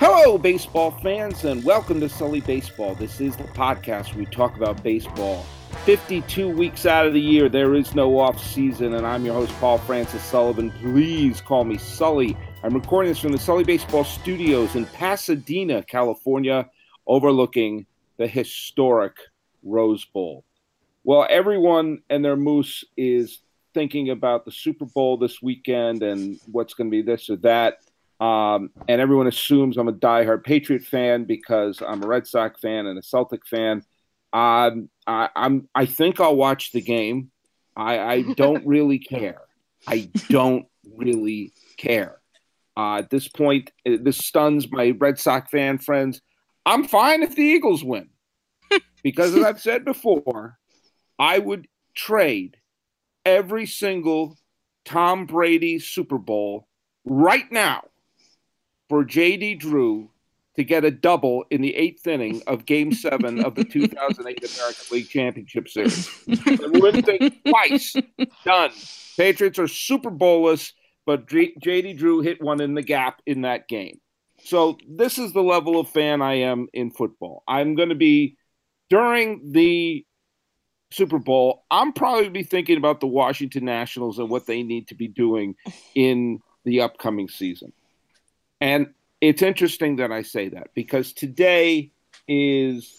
Hello, baseball fans, and welcome to Sully Baseball. This is the podcast where we talk about baseball. 52 weeks out of the year, there is no off season, and I'm your host, Paul Francis Sullivan. Please call me Sully. I'm recording this from the Sully Baseball Studios in Pasadena, California, overlooking the historic Rose Bowl. Well, everyone and their moose is thinking about the Super Bowl this weekend and what's going to be this or that. Um, and everyone assumes I'm a diehard Patriot fan because I'm a Red Sox fan and a Celtic fan. Um, I, I'm I think I'll watch the game. I, I don't really care. I don't really care. Uh, at this point, this stuns my Red Sox fan friends. I'm fine if the Eagles win because, as I've said before, I would trade every single Tom Brady Super Bowl right now for JD Drew to get a double in the eighth inning of Game Seven of the 2008 American League Championship Series. Wouldn't twice. Done. Patriots are Super Bowlless, but JD Drew hit one in the gap in that game. So this is the level of fan I am in football. I'm going to be during the Super Bowl. I'm probably be thinking about the Washington Nationals and what they need to be doing in the upcoming season. And it's interesting that I say that because today is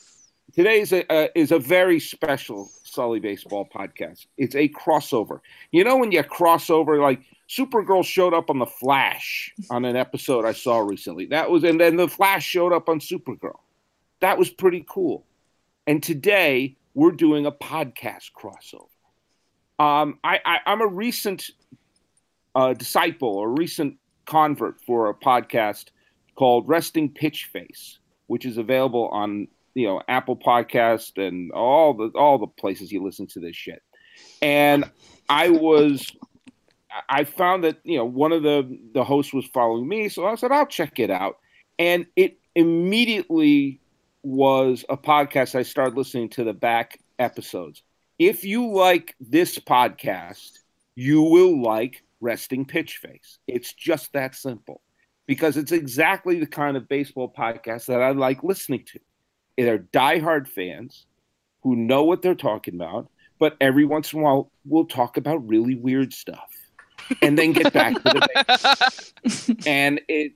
today is a, uh, is a very special Sully Baseball podcast. It's a crossover. You know when you crossover like Supergirl showed up on the Flash on an episode I saw recently. That was and then the Flash showed up on Supergirl. That was pretty cool. And today we're doing a podcast crossover. Um, I, I, am a recent uh, disciple or recent convert for a podcast called Resting Pitch Face, which is available on you know Apple Podcast and all the all the places you listen to this shit. And I was I found that you know one of the the hosts was following me, so I said I'll check it out, and it immediately was a podcast I started listening to the back episodes. If you like this podcast, you will like Resting Pitch Face. It's just that simple because it's exactly the kind of baseball podcast that I like listening to. They're diehard fans who know what they're talking about, but every once in a while we'll talk about really weird stuff and then get back to the basics. and it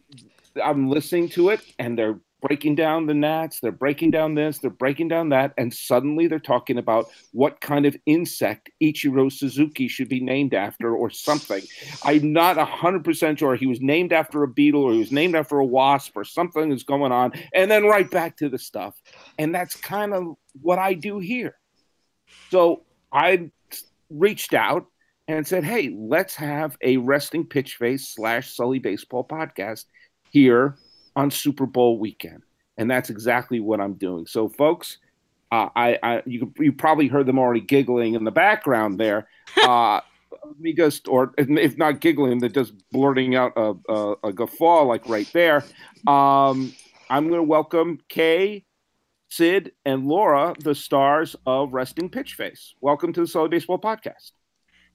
I'm listening to it and they're breaking down the Nats, they're breaking down this, they're breaking down that, and suddenly they're talking about what kind of insect Ichiro Suzuki should be named after or something. I'm not 100% sure he was named after a beetle or he was named after a wasp or something is going on, and then right back to the stuff. And that's kind of what I do here. So I reached out and said, hey, let's have a resting pitch face slash Sully baseball podcast here on Super Bowl weekend, and that's exactly what I'm doing. So, folks, uh, I, I you you probably heard them already giggling in the background there. Uh, me just, or if not giggling, they're just blurting out a, a, a guffaw like right there. Um, I'm going to welcome Kay, Sid, and Laura, the stars of Resting Pitch Face. Welcome to the Sully Baseball Podcast.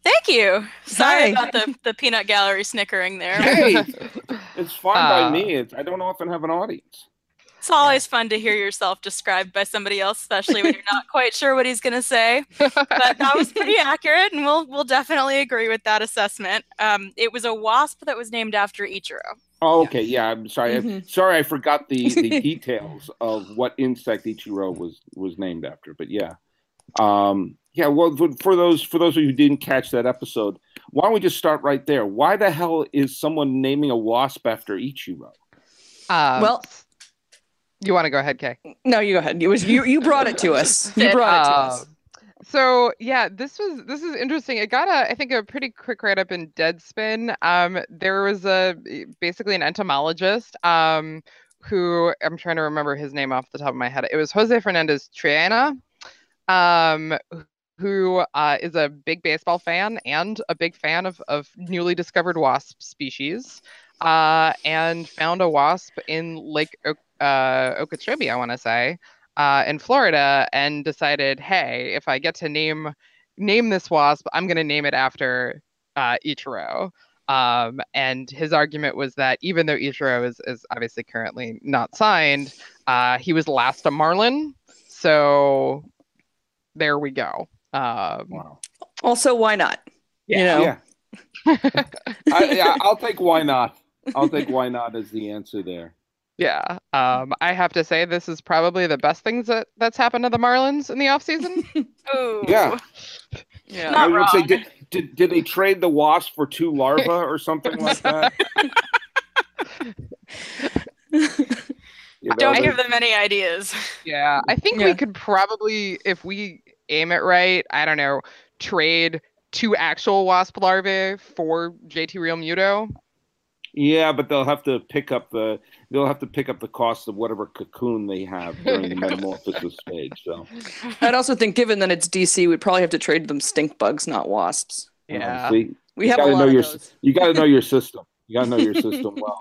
Thank you. Sorry Hi. about the, the peanut gallery snickering there. Hey, it's fine uh, by me. It's, I don't often have an audience. It's always fun to hear yourself described by somebody else, especially when you're not quite sure what he's going to say. But that was pretty accurate, and we'll we'll definitely agree with that assessment. Um, it was a wasp that was named after Ichiro. Oh, okay. Yeah, I'm sorry. Mm-hmm. sorry, I forgot the, the details of what insect Ichiro was was named after. But yeah, um, yeah, well, for those for those of you who didn't catch that episode, why don't we just start right there? Why the hell is someone naming a wasp after Ichiro? Um, well, you want to go ahead, Kay? No, you go ahead. It was you. You brought it to us. You brought it to us. Um, so yeah, this was this is interesting. It got a I think a pretty quick write up in Deadspin. Um, there was a basically an entomologist um, who I'm trying to remember his name off the top of my head. It was Jose Fernandez Triana, um, who uh, is a big baseball fan and a big fan of, of newly discovered wasp species, uh, and found a wasp in Lake uh, Okeechobee, I want to say, uh, in Florida, and decided, hey, if I get to name name this wasp, I'm going to name it after uh, Ichiro. Um, and his argument was that even though Ichiro is, is obviously currently not signed, uh, he was last a Marlin. So there we go. Um, Wow. Also, why not? You know, Yeah. I, yeah, I'll take why not. I'll take why not as the answer there. yeah. Um, I have to say this is probably the best things that, that's happened to the Marlins in the offseason. Ooh. Yeah. yeah. Not I would say, did, did, did they trade the wasp for two larvae or something like that? You know, Don't give them any ideas. Yeah, I think we could probably, if we aim it right, I don't know, trade two actual wasp larvae for JT Realmuto. Yeah, but they'll have to pick up the they'll have to pick up the cost of whatever cocoon they have during the metamorphosis stage. So I'd also think, given that it's DC, we'd probably have to trade them stink bugs, not wasps. you know, Yeah. see, We You have a gotta lot know of your- those. you got to know your system. You got to know your system well.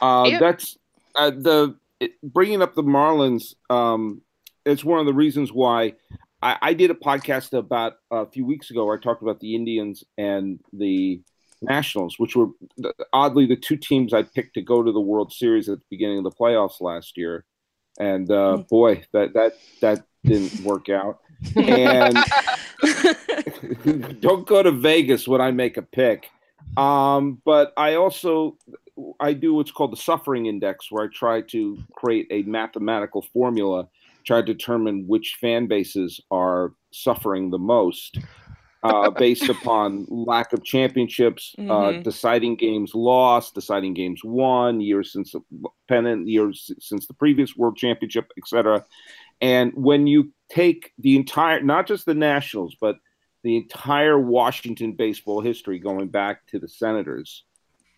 Uh, Yeah. That's uh, the it, bringing up the Marlins. Um, it's one of the reasons why I, I did a podcast about a few weeks ago where I talked about the Indians and the Nationals, which were oddly the two teams I picked to go to the World Series at the beginning of the playoffs last year. And uh, boy, that that that didn't work out. And don't go to Vegas when I make a pick. Um, but I also I do what's called the suffering index, where I try to create a mathematical formula, try to determine which fan bases are suffering the most, uh, based upon lack of championships, uh, Mhm. deciding games lost, deciding games won, years since the pennant, years since the previous World Championship, etc. And when you take the entire, not just the Nationals, but the entire Washington baseball history going back to the Senators,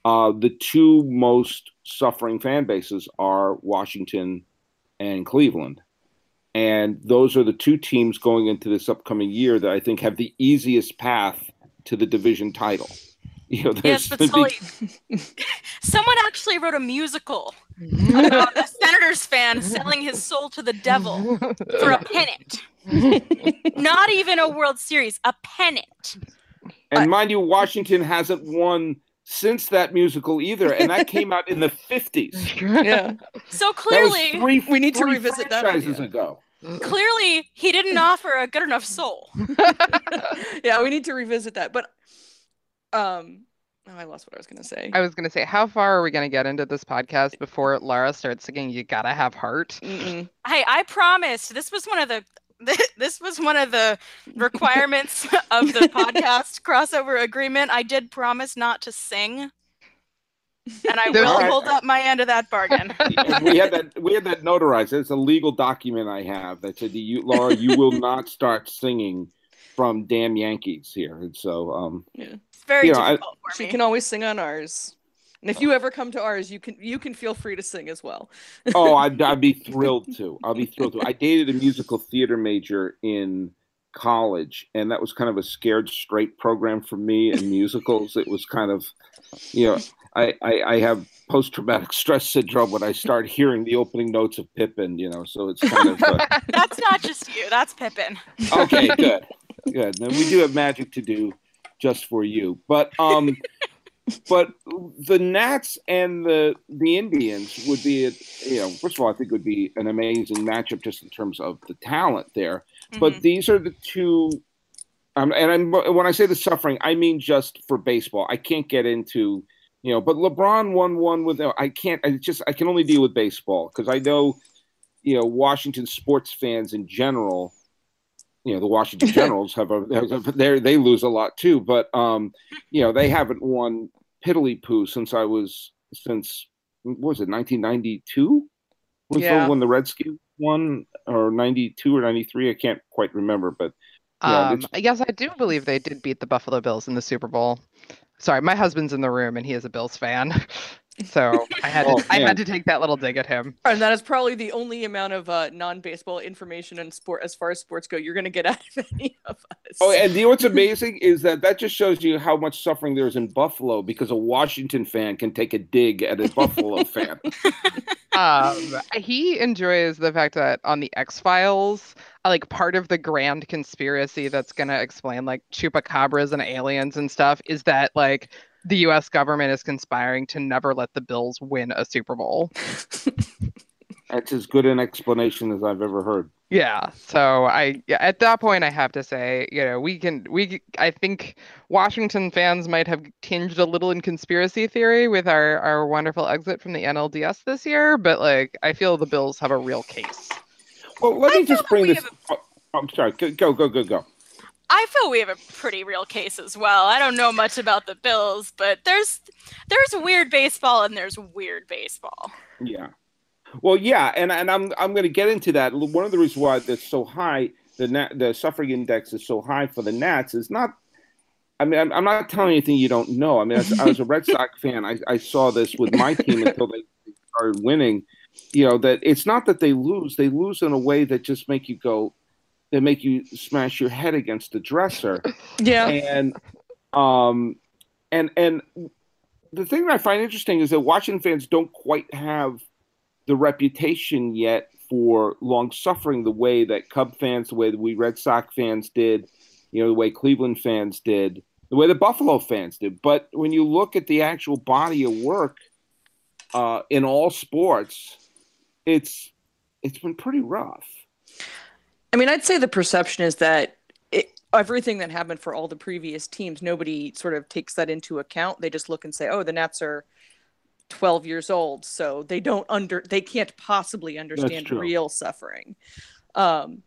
uh, the two most suffering fan bases are Washington and Cleveland. And those are the two teams going into this upcoming year that I think have the easiest path to the division title. You know, Yes, there's but gonna be- someone actually wrote a musical mm-hmm. about a Senators fan selling his soul to the devil mm-hmm. for a pennant. Not even a World Series, a pennant. And mind you, Washington hasn't won since that musical either, and that came out in the fifties. yeah. So clearly, three, We need to three revisit that franchises ago. Clearly he didn't offer a good enough soul. yeah, we need to revisit that. But um oh, I lost what I was gonna say. I was going to say, how far are we going to get into this podcast before Lara starts singing "You Gotta Have Heart"? Mm-mm. Hey, I promised this was one of the this was one of the requirements of the podcast crossover agreement. I did promise not to sing. And I will Alright. hold up my end of that bargain. We had that we had that notarized. It's a legal document I have that said, "You, Laura, you will not start singing from damn Yankees here." And so, um, yeah. It's very You know, I- for She me. can always sing on ours. And if you ever come to ours, you can you can feel free to sing as well. oh, I'd, I'd be thrilled to. I'll be thrilled to. I dated a musical theater major in college, and that was kind of a scared straight program for me in musicals. It was kind of, you know, I, I, I have post traumatic stress syndrome when I start hearing the opening notes of Pippin, you know, so it's kind of. Uh, That's not just you. That's Pippin. okay, good, good. Then we do have magic to do just for you, but um, but the Nats and the the Indians would be, a, you know, first of all, I think it would be an amazing matchup just in terms of the talent there. But Mhm. these are the two. Um, and I'm, when I say the suffering, I mean just for baseball. I can't get into, you know, but LeBron won one with. I can't. I just I can only deal with baseball because I know, you know, Washington sports fans in general. You know, the Washington Generals have a they they lose a lot too, but um, you know, they haven't won piddly poo since I was since what was it 1992 was Yeah. when the Redskins won or 92 or 93 I can't quite remember but Yeah, Um, yes, I do believe they did beat the Buffalo Bills in the Super Bowl. Sorry, my husband's in the room and he is a Bills fan, so I had to, Oh, I had to take that little dig at him. And that is probably the only amount of uh, non-baseball information and sport as far as sports go you're gonna get out of any of us. oh and you know what's amazing is that that just shows you how much suffering there is in Buffalo because a Washington fan can take a dig at a Buffalo fan Um, he enjoys the fact that on the X Files, Uh, like part of the grand conspiracy that's gonna explain like chupacabras and aliens and stuff is that like the U.S. government is conspiring to never let the Bills win a Super Bowl. That's as good an explanation as I've ever heard. Yeah. So I yeah, at that point I have to say, you know, we can we I think Washington fans might have tinged a little in conspiracy theory with our our wonderful exit from the NLDS this year, but like I feel the Bills have a real case. Well, let me just bring this. have oh, I'm sorry. Go, go, go, go. I feel we have a pretty real case as well. I don't know much about the Bills, but there's there's weird baseball and there's weird baseball. Yeah. Well, yeah, and and I'm I'm going to get into that. One of the reasons why that's so high, the Nat, the suffering index is so high for the Nats is not. I mean, I'm, I'm not telling you anything you don't know. I mean, as, I was a Red Sox fan. I, I saw this with my team until they started winning. You know that it's not that they lose; they lose in a way that just make you go, they make you smash your head against the dresser. Yeah. and um and and the thing that I find interesting is that Washington fans don't quite have the reputation yet for long suffering the way that Cub fans, the way that we Red Sox fans did, you know, the way Cleveland fans did, the way the Buffalo fans did. But when you look at the actual body of work uh, in all sports, it's it's been pretty rough. I mean, I'd say the perception is that it, everything that happened for all the previous teams, nobody sort of takes that into account. They just look and say, "Oh, the Nats are 12 years old, so they don't under they can't possibly understand real suffering." Um,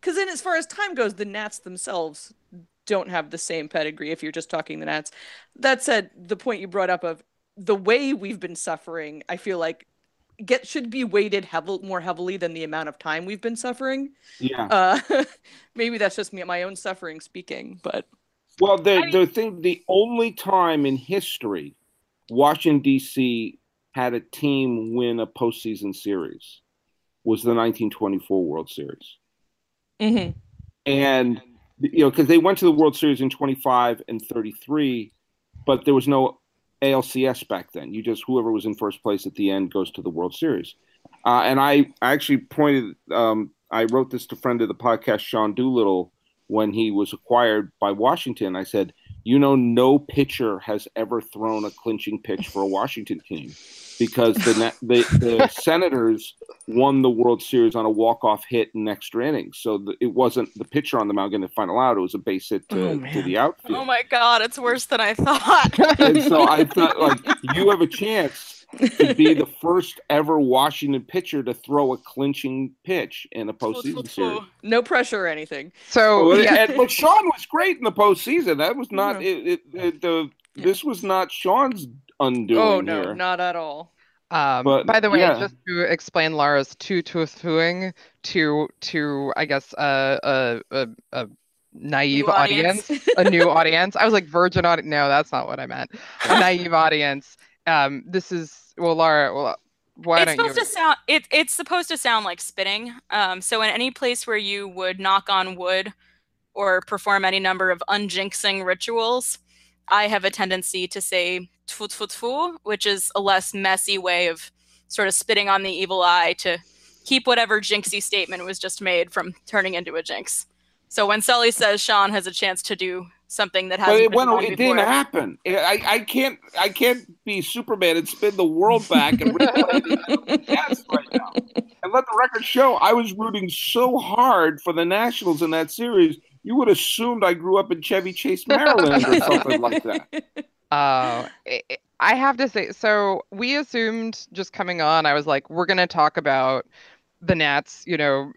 because then, as far as time goes, the Nats themselves don't have the same pedigree. If you're just talking the Nats, that said, the point you brought up of the way we've been suffering, I feel like get should be weighted heavily more heavily than the amount of time we've been suffering. Yeah. Uh, maybe that's just me my own suffering speaking, but Well, the I mean- the thing, the only time in history Washington D.C. had a team win a postseason series was the 1924 World Series, Mhm. and you know because they went to the World Series in 25 and 33, but there was no ALCS back then. You just whoever was in first place at the end goes to the World Series, uh, and I actually pointed. Um, I wrote this to friend of the podcast, Sean Doolittle, when he was acquired by Washington. I said, you know, no pitcher has ever thrown a clinching pitch for a Washington team because the the, the Senators won the World Series on a walk off hit in extra innings. So the, it wasn't the pitcher on the mound getting the final out; it was a base hit to, Oh, to the outfield. Oh my god, it's worse than I thought. and so I thought, like, you have a chance to be the first ever Washington pitcher to throw a clinching pitch in a postseason series. no pressure or anything. So Well, yeah, and, but Sean was great in the postseason. That was not Yeah. it, it, it, the. Yeah. This was not Sean's undoing oh no, here. not at all. Um, But, by the way, yeah. just to explain Lara's two toothing to to I guess uh, a a a naive New audience, a new audience. I was like virgin audience. No, that's not what I meant. A naive audience. Um, this is well, Lara. Well, why it's don't you? supposed to sound it, it's supposed to sound like spitting. Um, so in any place where you would knock on wood or perform any number of unjinxing rituals, I have a tendency to say tfu tfu tfu, which is a less messy way of sort of spitting on the evil eye to keep whatever jinxy statement was just made from turning into a jinx. So when Sully says Sean has a chance to do something that But hasn't it, been went, it didn't happen. I, I can't I can't be Superman and spin the world back and replay the yes right now. And let the record show I was rooting so hard for the Nationals in that series. You would have assumed I grew up in Chevy Chase, Maryland, or something like that. Oh, I I have to say, so we assumed just coming on, I was like, we're gonna talk about the Nats, you know,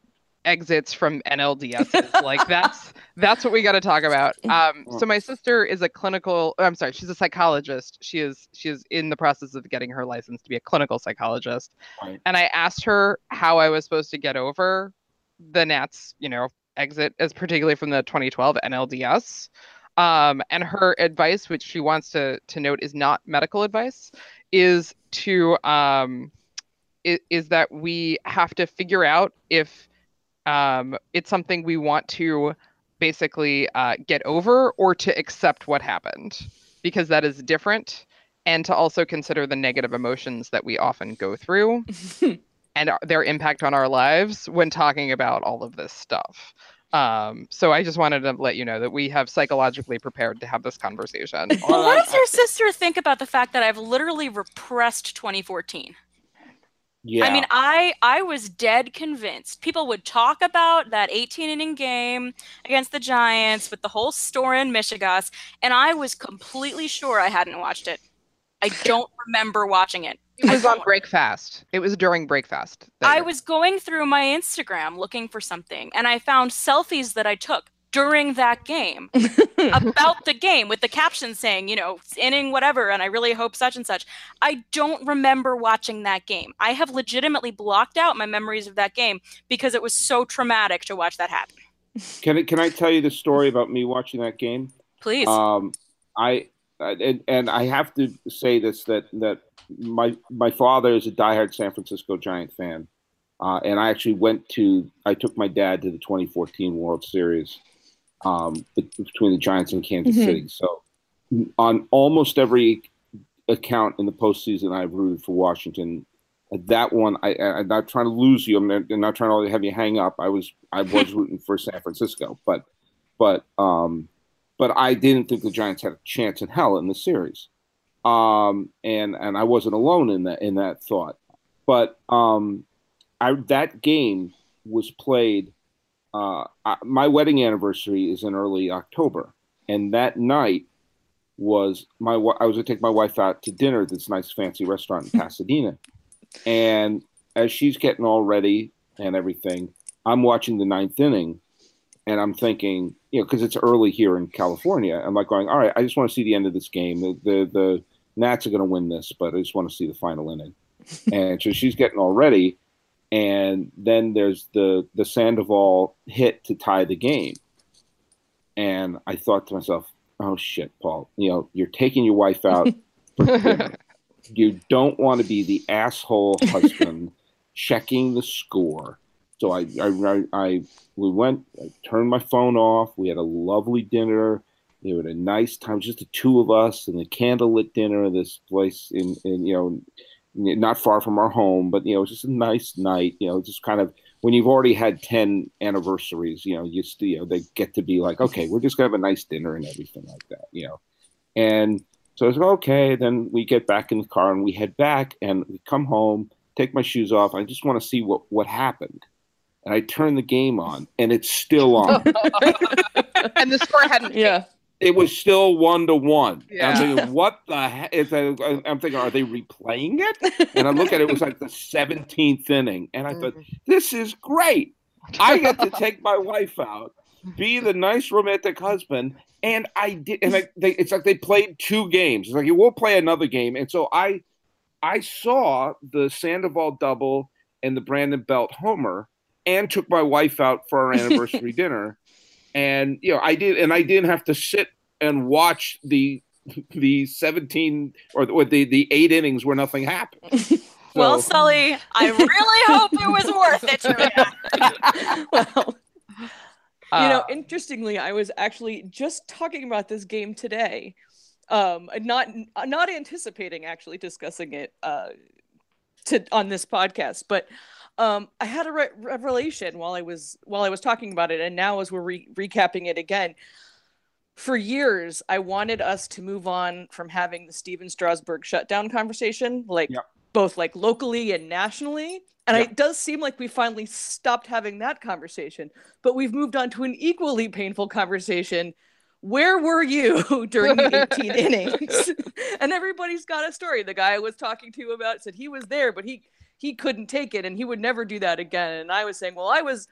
exits from NLDS. like that's that's what we got to talk about. Um, so my sister is a clinical. I'm sorry, she's a psychologist. She is she is in the process of getting her license to be a clinical psychologist. Right. And I asked her how I was supposed to get over the Nats, you know, exit, as particularly from the 2012 NLDS. Um, and her advice, which she wants to to note is not medical advice, is to um, is, is that we have to figure out if um, it's something we want to basically uh, get over or to accept what happened, because that is different, and to also consider the negative emotions that we often go through and their impact on our lives when talking about all of this stuff. Um, so I just wanted to let you know that we have psychologically prepared to have this conversation. Well, what does your sister think about the fact that I've literally repressed 2014? Yeah. I mean, I I was dead convinced. People would talk about that 18 inning game against the Giants with the whole story in Michigas, and I was completely sure I hadn't watched it. I don't remember watching it. It was on Breakfast. It was during Breakfast. I was going through my Instagram looking for something, and I found selfies that I took during that game about the game with the caption saying, you know, inning whatever, and I really hope such and such. I don't remember watching that game. I have legitimately blocked out my memories of that game because it was so traumatic to watch that happen. can I, can I tell you the story about me watching that game? Please. Um, I and, and I have to say this that that my my father is a diehard San Francisco Giant fan, uh, and I actually went to I took my dad to the 2014 World Series um, between the Giants and Kansas Mhm. City. So on almost every account in the postseason, I've rooted for Washington. That one, I, I- I'm not trying to lose you. I'm not, I'm not trying to have you hang up. I was I was rooting for San Francisco, but but um, but I didn't think the Giants had a chance in hell in the series. Um, and and I wasn't alone in that in that thought. But um, I that game was played. Uh, I, my wedding anniversary is in early October, and that night was my I was gonna take my wife out to dinner at this nice fancy restaurant in Pasadena, and as she's getting all ready and everything, I'm watching the ninth inning, and I'm thinking, you know, because it's early here in California, I'm like going, all right, I just want to see the end of this game. The the, the Nats are going to win this, but I just want to see the final inning. and so she's getting all ready, and then there's the the Sandoval hit to tie the game, and I thought to myself, oh shit, Paul, you know, you're taking your wife out. you don't want to be the asshole husband checking the score. So I, I, I, we went, I turned my phone off. We had a lovely dinner. It was a nice time, just the two of us, and the candlelit dinner at this place in, in you know, not far from our home, but you know, it was just a nice night. You know, just kind of when you've already had ten anniversaries, you know, you, st- you know, they get to be like, okay, we're just gonna have a nice dinner and everything like that, you know, and so I was like, okay. Then we get back in the car and we head back and we come home, take my shoes off. I just want to see what, what happened. And I turn the game on and it's still on. and the score hadn't. Yeah. it was still one to one. Yeah. I'm thinking, what the heck? Is that, I'm thinking, are they replaying it? And I look at it, it was like the 17th inning. And I thought, mm-hmm. this is great. I get to take my wife out, be the nice romantic husband, and I did. And I, they, it's like they played two games. It's like we'll play another game, and so I, I saw the Sandoval double and the Brandon Belt homer, and took my wife out for our anniversary dinner, and you know I did, and I didn't have to sit and watch the the 17 or, or the the eight innings where nothing happened. well, So- Sully, I really hope it was worth it. to you. well, you know, Uh, interestingly, I was actually just talking about this game today, um, not not anticipating actually discussing it uh, to on this podcast, but um, I had a re- revelation while I was while I was talking about it, and now as we're re- recapping it again. For years, I wanted us to move on from having the Stephen Strasburg shutdown conversation, like Yep. both like locally and nationally. And Yep. it does seem like we finally stopped having that conversation but we've moved on to an equally painful conversation. Where were you during the 18 innings? and everybody's got a story. The guy I was talking to about said he was there, but he he couldn't take it and he would never do that again. And I was saying, well, I was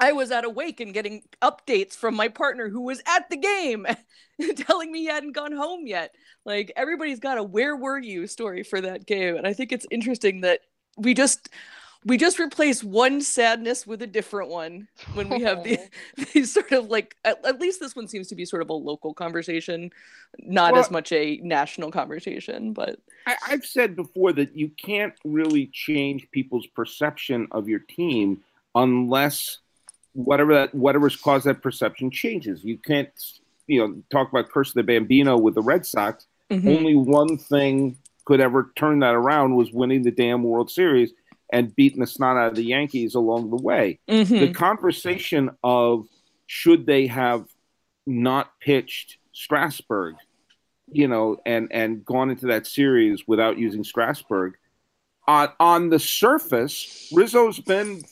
I was at a wake and getting updates from my partner who was at the game telling me he hadn't gone home yet. Like everybody's got a where were you story for that game. And I think it's interesting that we just we just replace one sadness with a different one when we have the, these sort of like at, at least this one seems to be sort of a local conversation not Well- as much a national conversation but I, I've said before that you can't really change people's perception of your team unless whatever that whatever's caused that perception changes. You can't, you know, talk about curse of the Bambino with the Red Sox. Mhm. Only one thing could ever turn that around was winning the damn World Series. And beaten the snot out of the Yankees along the way. Mhm. The conversation of should they have not pitched Strasburg, you know, and and gone into that series without using Strasburg, on on the surface, Rizzo's been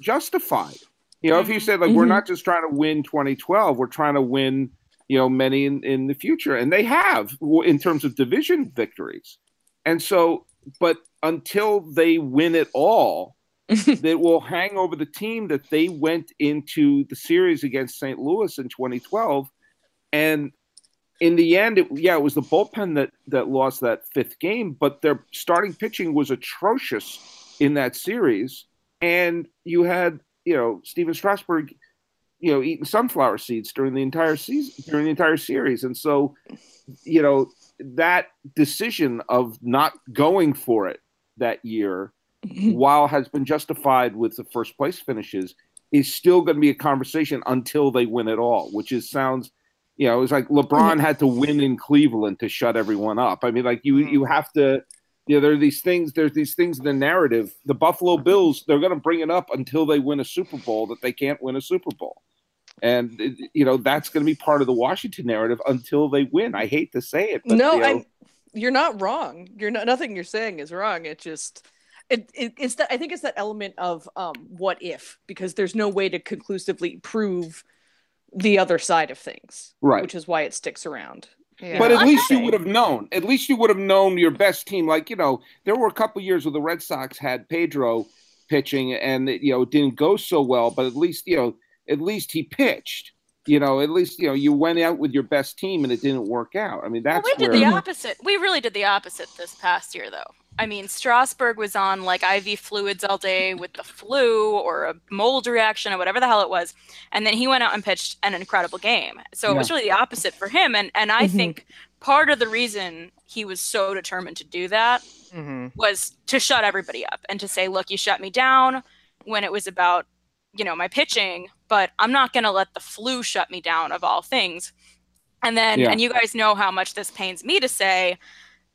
justified. You know, if you said like we're Mhm. not just trying to win 2012, we're trying to win, you know, many in, in the future, and they have in terms of division victories. And so, but until they win it all, that will hang over the team that they went into the series against St. Louis in 2012, and in the end, it, yeah, it was the bullpen that that lost that fifth game, but their starting pitching was atrocious in that series, and you had you know Stephen Strasburg, you know, eating sunflower seeds during the entire season during the entire series, and so you know that decision of not going for it that year while has been justified with the first place finishes, is still going to be a conversation until they win it all, which is sounds, you know, it's like LeBron had to win in Cleveland to shut everyone up. I mean, like you mm-hmm. you have to, you know, there are these things. There's these things in the narrative. The Buffalo Bills, they're going to bring it up until they win a Super Bowl that they can't win a Super Bowl. And you know that's going to be part of the Washington narrative until they win. I hate to say it, but no, you know, you're not wrong. You're not. Nothing you're saying is wrong. It just. It, it, it's that I think it's that element of um, what if because there's no way to conclusively prove the other side of things, Right. Which is why it sticks around. Yeah. But at I'm least you would have known. At least you would have known your best team. Like you know, there were a couple years where the Red Sox had Pedro pitching, and it, you know it didn't go so well. But at least you know, at least he pitched. You know, at least you know you went out with your best team, and it didn't work out. I mean, Well, that's we did where. the opposite. We really did the opposite this past year, though. I mean, Strasburg was on like IV fluids all day with the flu or a mold reaction or whatever the hell it was, and then he went out and pitched an incredible game. So it was really the opposite for him, and and I Mhm. think part of the reason he was so determined to do that Mhm. was to shut everybody up and to say, look, you shut me down when it was about, you know, my pitching, but I'm not going to let the flu shut me down of all things. And then, Yeah. and you guys know how much this pains me to say,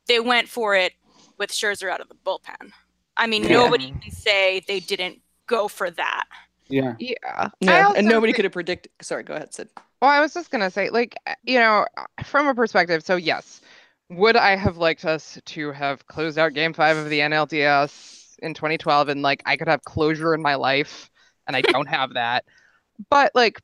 they went for it with Scherzer out of the bullpen. I mean, Yeah. nobody can say they didn't go for that. Yeah, Yeah. Yeah, and nobody think- could have predicted. Sorry, go ahead, Sid. Well, I was just gonna say, like, you know, from a perspective, so yes, would I have liked us to have closed out Game Five of the NLDS in 2012, and like I could have closure in my life, and I don't have that. But like,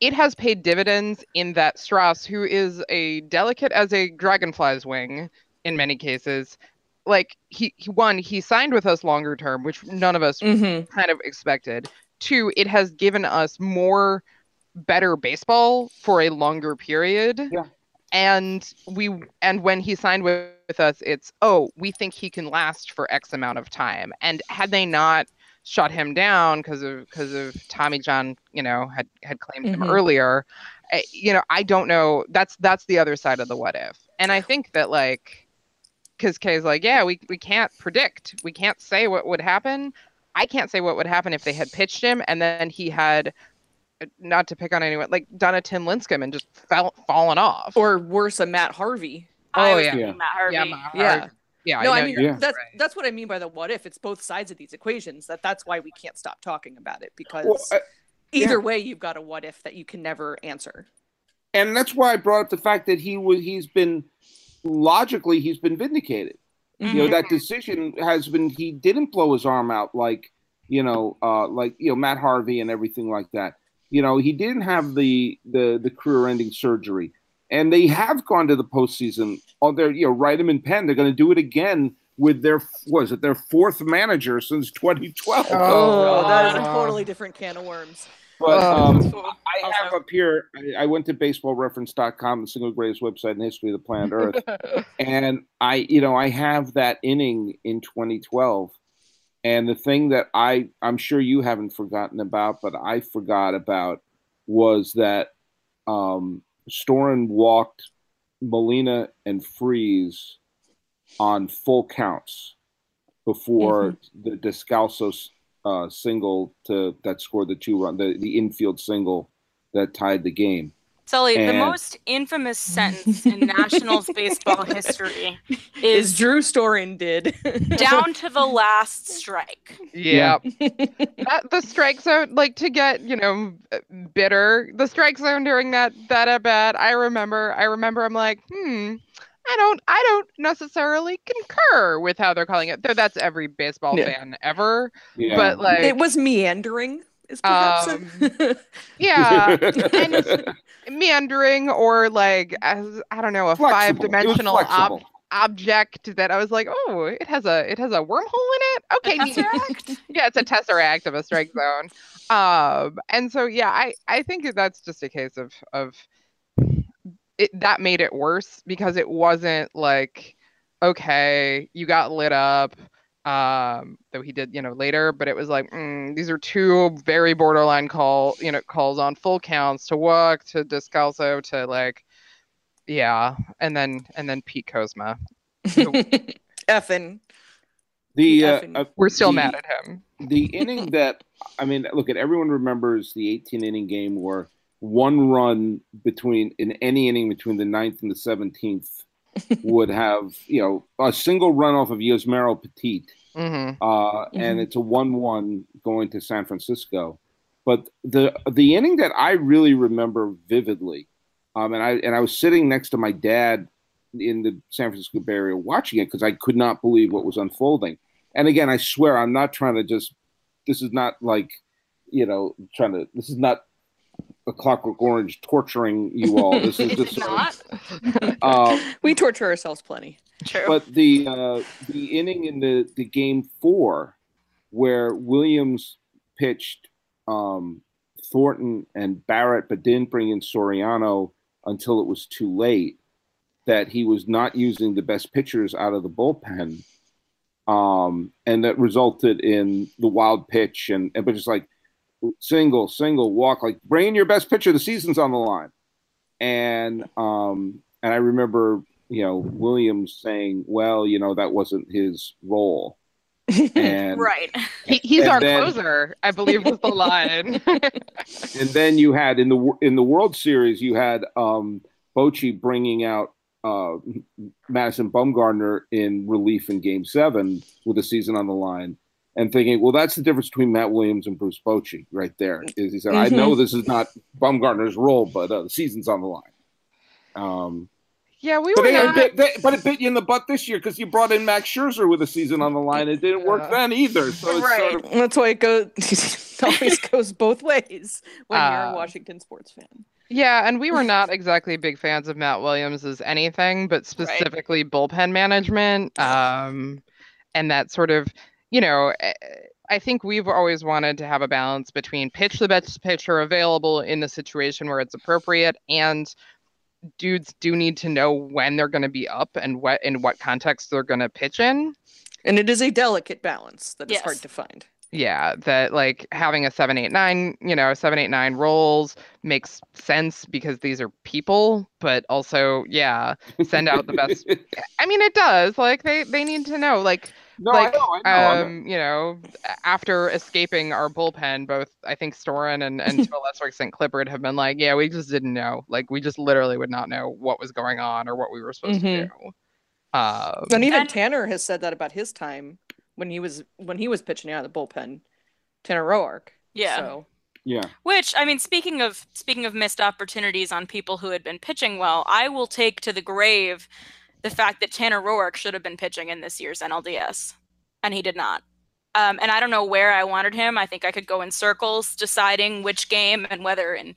it has paid dividends in that Stras, who is a delicate as a dragonfly's wing in many cases, like he, he one he signed with us longer term, which none of us Mm-hmm. kind of expected. Two, it has given us more better baseball for a longer period. Yeah. And we and when he signed with, with us, it's oh, we think he can last for X amount of time. And had they not shut him down because of because of Tommy John, you know, had had claimed him Mhm. earlier, I, you know, I don't know. That's that's the other side of the what if. And I think that like because Kay's like, yeah, we, we can't predict. We can't say what would happen. I can't say what would happen if they had pitched him and then he had, uh, not to pick on anyone, like done a Tim Lincecum and just fell fallen off. Or worse, a Matt Harvey. Oh, was yeah. Yeah. Matt Harvey. yeah, my Yeah. Heart- yeah. no, I I, mean Yeah. that's right. that's what I mean by the what if. It's both sides of these equations. That that's why we can't stop talking about it because well, uh, either yeah. way, you've got a what if that you can never answer. and that's why I brought up the fact that he was he's been logically he's been vindicated. You know Mhm. that decision has been he didn't blow his arm out like you know uh like you know Matt Harvey and everything like that. You know he didn't have the the the career ending surgery, and they have gone to the postseason. On their you know write him in pen. They're going to do it again with their was it their fourth manager since 2012. Oh, Oh, that is a totally different can of worms. But Oh. um, I have up here. I, I went to baseballreference.com, the single greatest website in the history of the planet Earth, and I, you know, I have that inning in 2012. And the thing that I, I'm sure you haven't forgotten about, but I forgot about, was that um, Storen walked Molina and Freese on full counts before the Descalso uh, single to that scored the two run, the, the infield single that tied the game. Sully, the most infamous sentence in Nationals baseball history Is is Drew Storen did. down to the last strike. Yeah. that, the strike zone, like to get, you know, bitter, the strike zone during that that at bat, I remember, I remember I'm like, hmm, I don't I don't necessarily concur with how they're calling it. Though that's every baseball Yeah. fan ever. Yeah. But like it was meandering. Is perhaps a- yeah. and meandering or like as I don't know, a Flexible. five-dimensional flexible. object that I was like, oh, it has a it has a wormhole in it. Okay. Tesseract? yeah, it's a tesseract of a strike zone. Um, and so yeah, I I think that's just a case of of it that made it worse because it wasn't like okay, you got lit up. Um, though he did, you know, later, but it was like mm, these are two very borderline call, you know, calls on full counts to walk to Descalso to like, yeah, and then and then Pete Kozma. Effin. the uh, uh, We're still the- mad at him. the inning that I mean, look at everyone remembers the 18 inning game where one run between in any inning between the ninth and the 17th would have you know a single run off of Yusmeiro Petit, hmm uh, and Mhm. it's a one-one going to San Francisco. But the the inning that I really remember vividly, um, and I and I was sitting next to my dad in the San Francisco Bay Area watching it because I could not believe what was unfolding. And again, I swear I'm not trying to just. This is not like, you know, trying to. This is not a Clockwork Orange torturing you all. This is just. Not Uh, we torture ourselves plenty. true. but the uh, the inning in the the game four, where Williams pitched um, Thornton and Barrett, but didn't bring in Soriano until it was too late. That he was not using the best pitchers out of the bullpen, um, and that resulted in the wild pitch and and but just like single, single walk, like bring in your best pitcher. The season's on the line, and um, and I remember you know Williams saying, "Well, you know that wasn't his role," and right. He, he's And our then- closer, I believe was the line. and then you had in the in the World Series, you had um, Bochy bringing out uh, Madison Bumgarner in relief in Game Seven with the season on the line, and thinking, well, that's the difference between Matt Williams and Bruce Bochy, right there. Is he said, I know this is not Bumgarner's role, but uh, the season's on the line. Um, yeah, we but, were they, not. bit, they, but it bit you in the butt this year because you brought in Max Scherzer with a season on the line. It didn't work Yeah. then either. So it's Right. sort of, That's why it goes it always goes both ways when you're Uh, a Washington sports fan. Yeah, and we were not exactly big fans of Matt Williams as anything, but specifically bullpen management. Um, and that sort of, you know, eh, I think we've always wanted to have a balance between pitch the best pitcher available in the situation where it's appropriate and dudes do need to know when they're going to be up and what in what context they're going to pitch in. And it is a delicate balance that is Yes. hard to find. Yeah, that like having a seven eight nine, you know, seven eight nine rolls makes sense because these are people, but also, yeah, send out the best. I mean, it does. Like they they need to know. Like no, like, I know, I know. I know. um, you know, after escaping our bullpen, both I think Storen and and to a lesser extent Clippard have been like, yeah, we just didn't know. Like we just literally would not know what was going on or what we were supposed to Mhm. do. Um, And even And- Tanner has said that about his time when he was when he was pitching out of the bullpen. Tanner Roark. Yeah. So yeah. Which I mean, speaking of speaking of missed opportunities on people who had been pitching well, I will take to the grave the fact that Tanner Roark should have been pitching in this year's NLDS, and he did not. Um, and I don't know where I wanted him. I think I could go in circles deciding which game and whether in,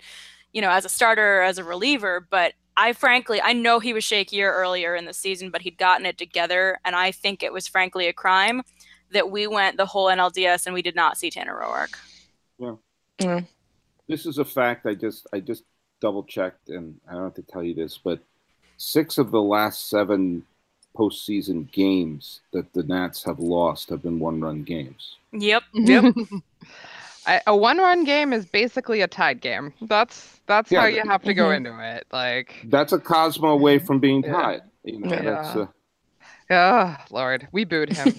you know, as a starter or as a reliever. But I frankly, I know he was shakier earlier in the season, but he'd gotten it together, and I think it was frankly a crime that we went the whole NLDS and we did not see Tanner Roark. Yeah. This is a fact I just I just double checked, and I don't have to tell you this, but six of the last seven postseason games that the Nats have lost have been one-run games. Yep. Yep. I- a one-run game is basically a tied game. That's that's Yeah, how you have to go mhm. into it. Like, That's a Kozma away from being Yeah. tied. You know, Yeah. that's uh, oh Lord, we booed him.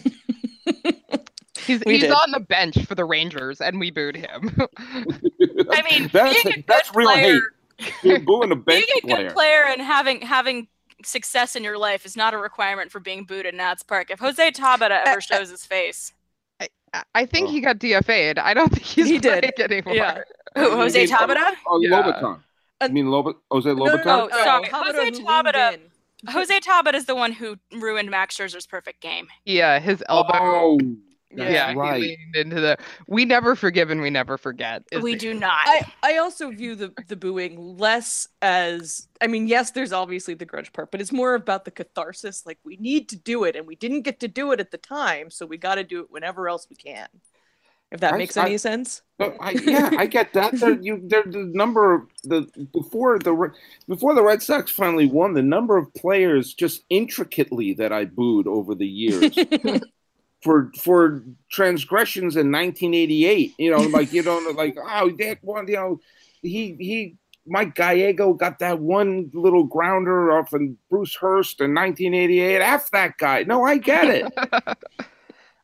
He's We he's did. on the bench for the Rangers, and we booed him. I mean, that's being a that's good real player, hate. You're booing a bench being a player. good player and having having success in your life is not a requirement for being booed at Nats Park. If Jose Tabata ever shows his face, I- I think Oh. he got DFA'd. I don't think he's He did. playing anymore. Yeah. who, Jose Tabata? Oh, Yeah. Lobaton. Uh, You mean Loba, Jose No, no, Lobaton? no, Oh, sorry. Tabata Jose Tabata. Jose Tabata is the one who ruined Max Scherzer's perfect game. Yeah, his elbow. Oh, that's yeah, right. he leaned into the. We never forgive and we never forget. is we the- do not. I, I also view the the booing less as I mean, yes, there's obviously the grudge part, but it's more about the catharsis. Like we need to do it, and we didn't get to do it at the time, so we got to do it whenever else we can. If that I- makes I- any sense. But I, yeah, I get that. There, you, there, the number the before the before the Red Sox finally won, the number of players just intricately that I booed over the years for for transgressions in 1988. You know, like you don't like oh that one. You know, he he Mike Gallego got that one little grounder off and Bruce Hurst in 1988. F that guy. No, I get it.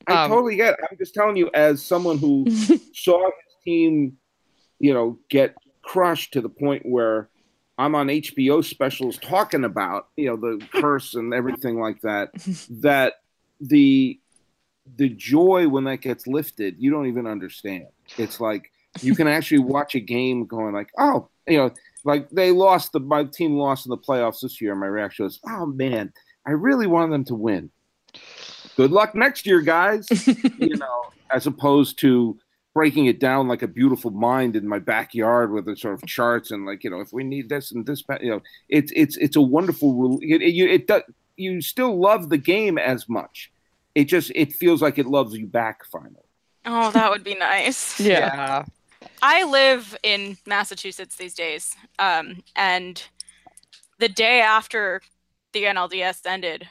I Um, totally get it. I'm just telling you, as someone who saw his team, you know, get crushed to the point where I'm on HBO specials talking about, you know, the curse and everything like that, that the the joy when that gets lifted, you don't even understand. It's like you can actually watch a game going like, oh, you know, like they lost the my team lost in the playoffs this year. My reaction was, oh man, I really wanted them to win. Good luck next year, guys. you know, as opposed to breaking it down like a beautiful mind in my backyard with the sort of charts and like you know if we need this and this you know it's it's it's a wonderful rule it, it, you it does you still love the game as much it just it feels like it loves you back finally oh, that would be nice. yeah. I live in Massachusetts these days, um, and the day after the NLDS ended,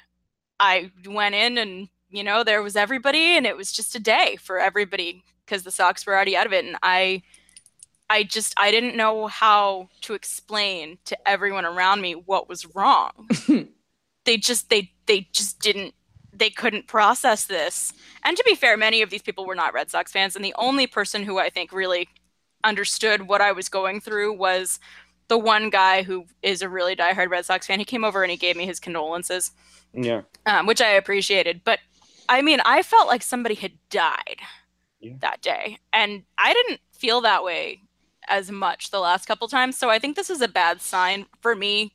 I went in and you know there was everybody, and it was just a day for everybody because the Sox were already out of it, and I, I just I didn't know how to explain to everyone around me what was wrong. they just they they just didn't they couldn't process this. And to be fair, many of these people were not Red Sox fans, and the only person who I think really understood what I was going through was the one guy who is a really diehard Red Sox fan. He came over and he gave me his condolences, yeah um, which I appreciated. But I mean, I felt like somebody had died Yeah. that day, and I didn't feel that way as much the last couple times. So I think this is a bad sign for me.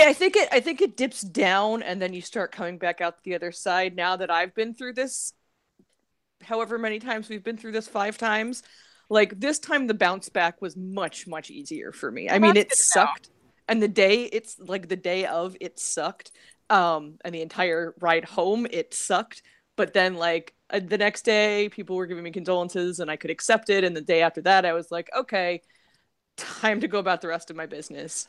I think it I think it dips down and then you start coming back out the other side now that I've been through this however many times we've been through this five times. Like this time the bounce back was much much easier for me. I mean it good to know. sucked. And the day it's like the day of it sucked. Um and the entire ride home it sucked. But then like uh, the next day people were giving me condolences and I could accept it. And the day after that I was like okay time to go about the rest of my business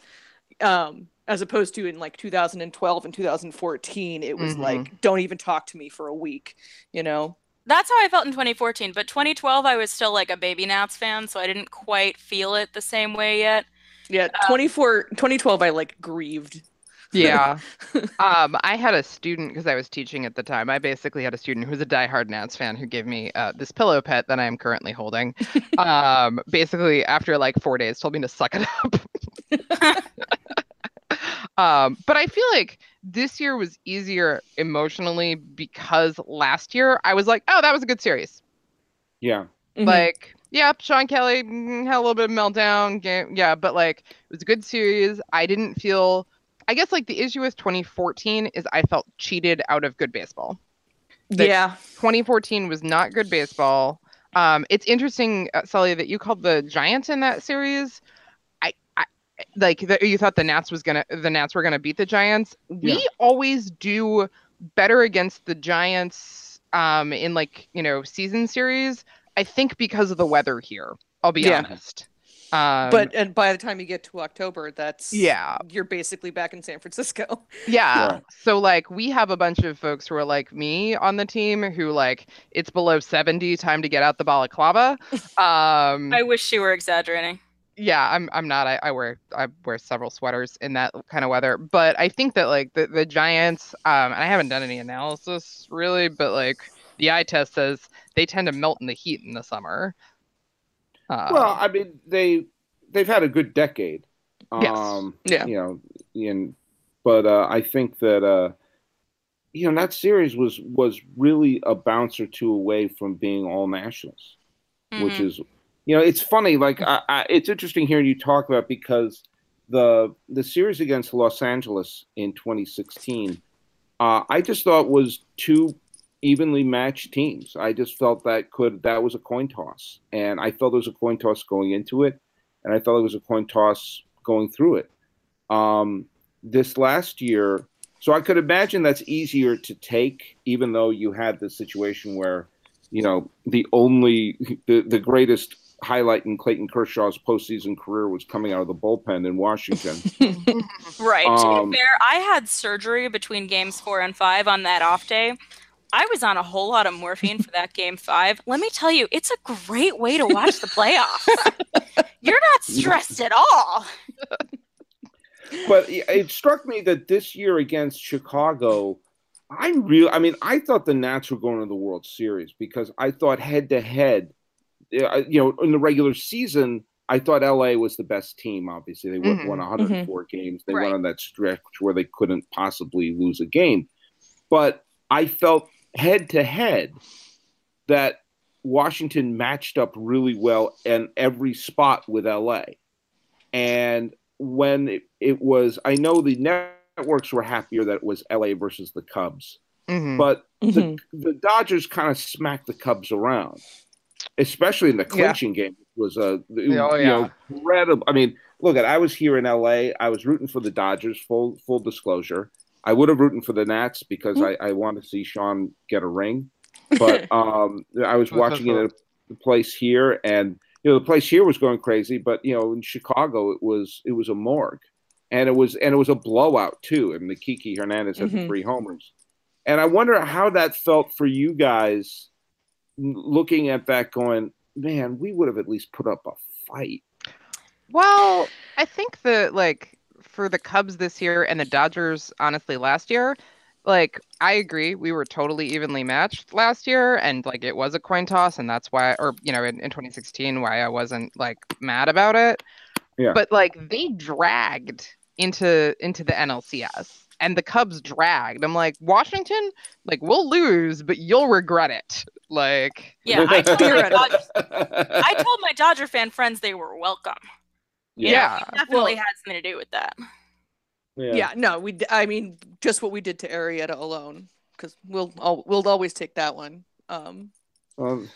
um as opposed to in like 2012 and 2014 it was Mhm. like don't even talk to me for a week you know That's how I felt in 2014. But 2012, I was still like a baby Nats fan, so I didn't quite feel it the same way yet. yeah 24 2012 i like grieved Yeah. um, I had a student because I was teaching at the time. I basically had a student who was a diehard Nats fan who gave me uh, this pillow pet that I am currently holding. um, basically, after like four days, told me to suck it up. um, but I feel like this year was easier emotionally because last year I was like, oh, that was a good series. yeah Mhm. Like, yep, Shawn Kelley mm, had a little bit of meltdown game. Yeah, but like it was a good series. I didn't feel I guess like the issue with 2014 is I felt cheated out of good baseball. that- yeah 2014 was not good baseball. Um, it's interesting, uh, Sully, that you called the Giants in that series. I, I like that you thought the Nats was gonna the Nats were gonna beat the Giants. We Yeah. always do better against the Giants um, in like you know season series. I think because of the weather here. I'll be Yeah. honest. Um, but and by the time you get to october that's yeah, you're basically back in san francisco Yeah. Right. So like we have a bunch of folks who are like me on the team who like it's below 70 time to get out the balaclava. Um I wish she were exaggerating. Yeah, I'm I'm not. I, I wear I wear several sweaters in that kind of weather. But I think that like the, the Giants, um and I haven't done any analysis really, but like the eye test says they tend to melt in the heat in the summer. Uh, well i mean they they've had a good decade. Yes. Um, Yeah. You know, and but uh, I think that uh, you know that series was was really a bounce or two away from being all nationals, which Mhm. is you know it's funny. Like I, I, it's interesting hearing you talk about because the the series against Los Angeles in 2016, uh, I just thought was two evenly matched teams. I just felt that could that was a coin toss, and I felt there was a coin toss going into it, and I felt it was a coin toss going through it. Um, this last year, so I could imagine that's easier to take, even though you had the situation where, you know, the only the, the greatest highlight in Clayton Kershaw's postseason career was coming out of the bullpen in Washington. Right. to Um, be fair, I had surgery between games four and five on that off day. I was on a whole lot of morphine for that game five. Let me tell you, it's a great way to watch the playoffs. You're not stressed at all. but it struck me that this year against Chicago, I real I mean, I thought the Nats were going to the World Series because I thought head to head, you know, in the regular season, I thought LA was the best team. Obviously, they won, Mhm. won 104 games. They Right. went on that stretch where they couldn't possibly lose a game. But I felt head to head that Washington matched up really well in every spot with LA. And when it, it was, I know the networks were happier that it was LA versus the Cubs, Mhm. but the, the Dodgers kind of smacked the Cubs around, especially in the Yeah. clinching game. Was a Oh, you know, incredible. I mean, look at I was here in LA. I was rooting for the Dodgers. Full full disclosure, I would have rooting for the Nats because I, I want to see Sean get a ring, but um, I was watching it at the place here, and you know the place here was going crazy, but you know in Chicago it was it was a morgue, and it was and it was a blowout too. And the Kiki Hernandez had the Mhm. three homers, and I wonder how that felt for you guys, looking at that, going, man, we would have at least put up a fight. Well, I think that like for the Cubs this year and the Dodgers, honestly, last year, like I agree, we were totally evenly matched last year, and like it was a coin toss, and that's why, or you know, in, in 2016, why I wasn't like mad about it. Yeah. But like they dragged into into the NLCS, and the Cubs dragged. I'm like Washington, like we'll lose, but you'll regret it. Like Yeah, I told, my Spirit. I told my Dodger fan friends they were welcome. You know, Yeah. definitely Well- had something to do with that. yeah. no, we. I mean, just what we did to Arrieta alone, because we'll al- we'll always take that one. Um, Um,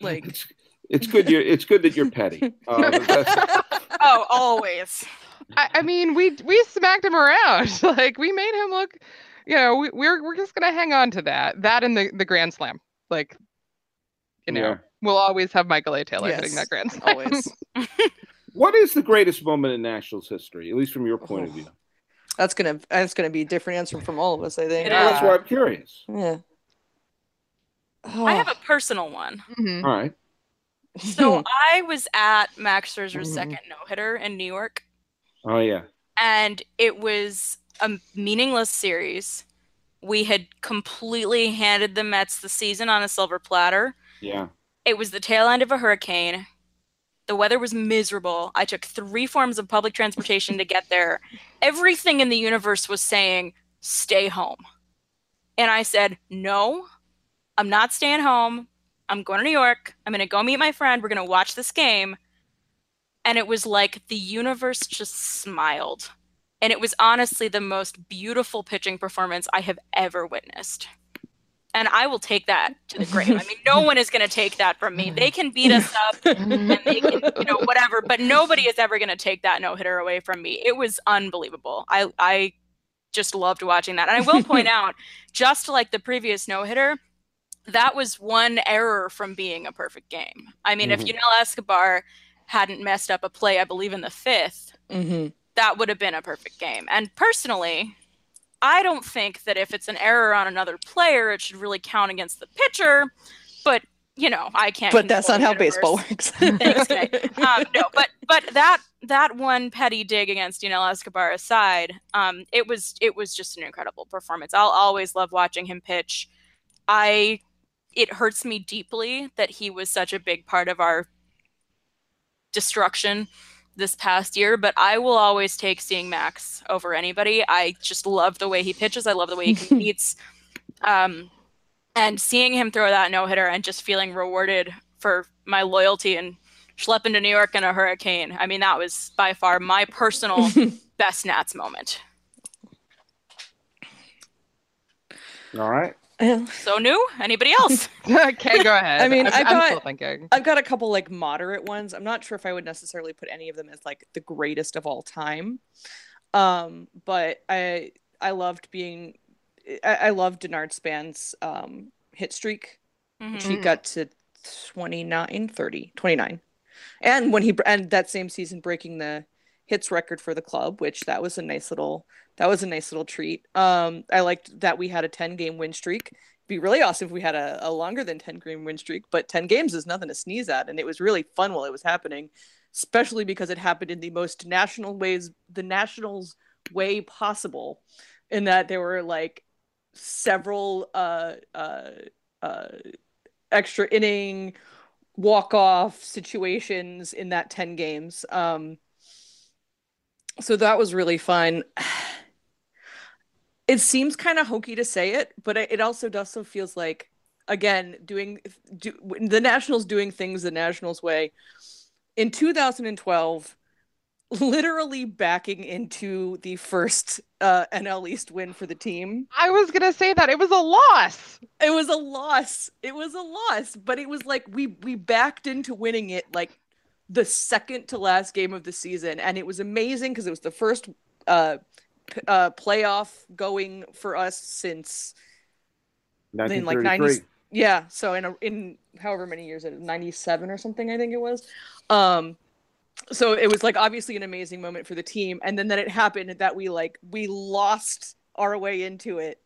like it's, it's good. You're, it's good that you're petty. That's- Oh, always. I, I mean, we we smacked him around. like we made him look, you know, we, we're we're just gonna hang on to that. That and the the Grand Slam. Like, you know, Yeah. we'll always have Michael A. Taylor Yes, hitting that Grand Slam. always. what is the greatest moment in Nationals history, at least from your point of view? That's gonna that's gonna be a different answer from all of us. I think. It Well, that's why I'm curious. Yeah. I have a personal one. Mhm. All right. So I was at Max Scherzer's Mhm. second no hitter in New York, Oh yeah. and it was a meaningless series. We had completely handed the Mets the season on a silver platter. Yeah. It was the tail end of a hurricane. The weather was miserable. I took three forms of public transportation to get there. Everything in the universe was saying, stay home. And I said, no, I'm not staying home. I'm going to New York. I'm going to go meet my friend. We're going to watch this game. And it was like the universe just smiled. And it was honestly the most beautiful pitching performance I have ever witnessed. And I will take that to the grave. I mean, no one is going to take that from me. They can beat us up and they can, you know, whatever, but nobody is ever going to take that no hitter away from me. It was unbelievable. I, I just loved watching that. And I will point out, just like the previous no hitter, that was one error from being a perfect game. I mean, if Mhm. Yunel Escobar hadn't messed up a play, I believe in the fifth, hmm that would have been a perfect game. And personally, I don't think that if it's an error on another player, it should really count against the pitcher. But you know, I can't. But that's not how universe. baseball works. Thanks, um, no, but but that that one petty dig against Yunel Escobar aside, um, it was it was just an incredible performance. I'll always love watching him pitch. I it hurts me deeply that he was such a big part of our destruction this past year, but I will always take seeing Max over anybody. I just love the way he pitches. I love the way he competes. um, and seeing him throw that no hitter and just feeling rewarded for my loyalty and schlepping to New York in a hurricane. I mean, that was by far my personal best Nats moment. All right. So new? Anybody else? okay, go ahead. I mean, I'm, I I'm got- still thinking. I've got a couple like moderate ones. I'm not sure if I would necessarily put any of them as like the greatest of all time. Um, but I I loved being I, I loved Denard Span's um hit streak. Mhm. She got to 29, 30, 29. And when he and that same season breaking the hits record for the club, which that was a nice little that was a nice little treat. Um I liked that we had a 10 game win streak. It'd be really awesome if we had a, a longer than 10 game win streak, but 10 games is nothing to sneeze at and it was really fun while it was happening, especially because it happened in the most national ways the nationals way possible in that there were like several uh uh uh extra inning walk off situations in that 10 games. Um, so that was really fun. It seems kind of hokey to say it, but it also does so feels like again doing do, the Nationals doing things the Nationals way. In 2012, literally backing into the first uh, NL East win for the team. I was gonna say that it was a loss. It was a loss. It was a loss, but it was like we we backed into winning it like the second to last game of the season, and it was amazing because it was the first uh, p- uh, playoff going for us since in like 90 yeah so in a, in however many years it is 97 or something i think it was. Um so it was like obviously an amazing moment for the team and then that it happened that we like we lost our way into it.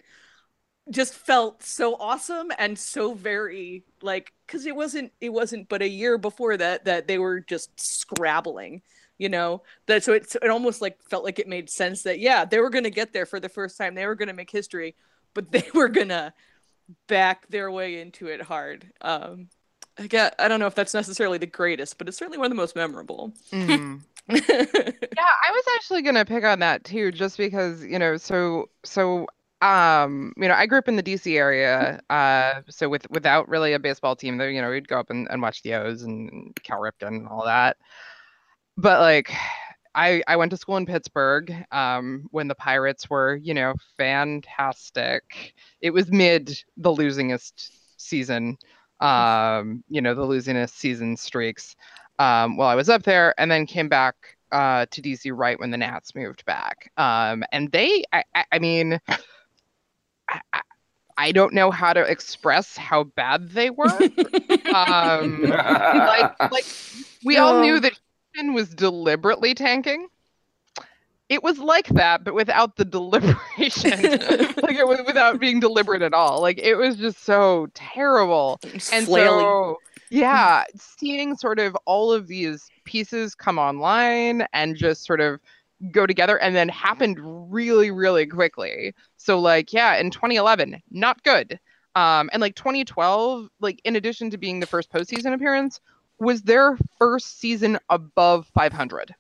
Just felt so awesome and so very like because it wasn't it wasn't but a year before that that they were just scrabbling you know that so it, it almost like felt like it made sense that yeah they were going to get there for the first time they were going to make history but they were going to back their way into it hard um I get, I don't know if that's necessarily the greatest, but it's certainly one of the most memorable. Mm. Yeah, I was actually gonna pick on that too, just because, you know, so so um, you know, I grew up in the DC area, uh, so with without really a baseball team, though, you know, we'd go up and, and watch the O's and Cal Ripken and all that. But like I I went to school in Pittsburgh, um, when the Pirates were, you know, fantastic. It was mid the losingest season, um, you know, the losingest season streaks um, while I was up there, and then came back uh, to DC right when the Nats moved back. Um, and they, I, I, I mean, I, I- I don't know how to express how bad they were. um, like, like we all knew that Houston was deliberately tanking. It was like that, but without the deliberation. like it was without being deliberate at all. Like it was just so terrible and flailing. so yeah seeing sort of all of these pieces come online and just sort of go together and then happened really really quickly so like yeah in 2011 not good um and like 2012 like in addition to being the first postseason appearance was their first season above 500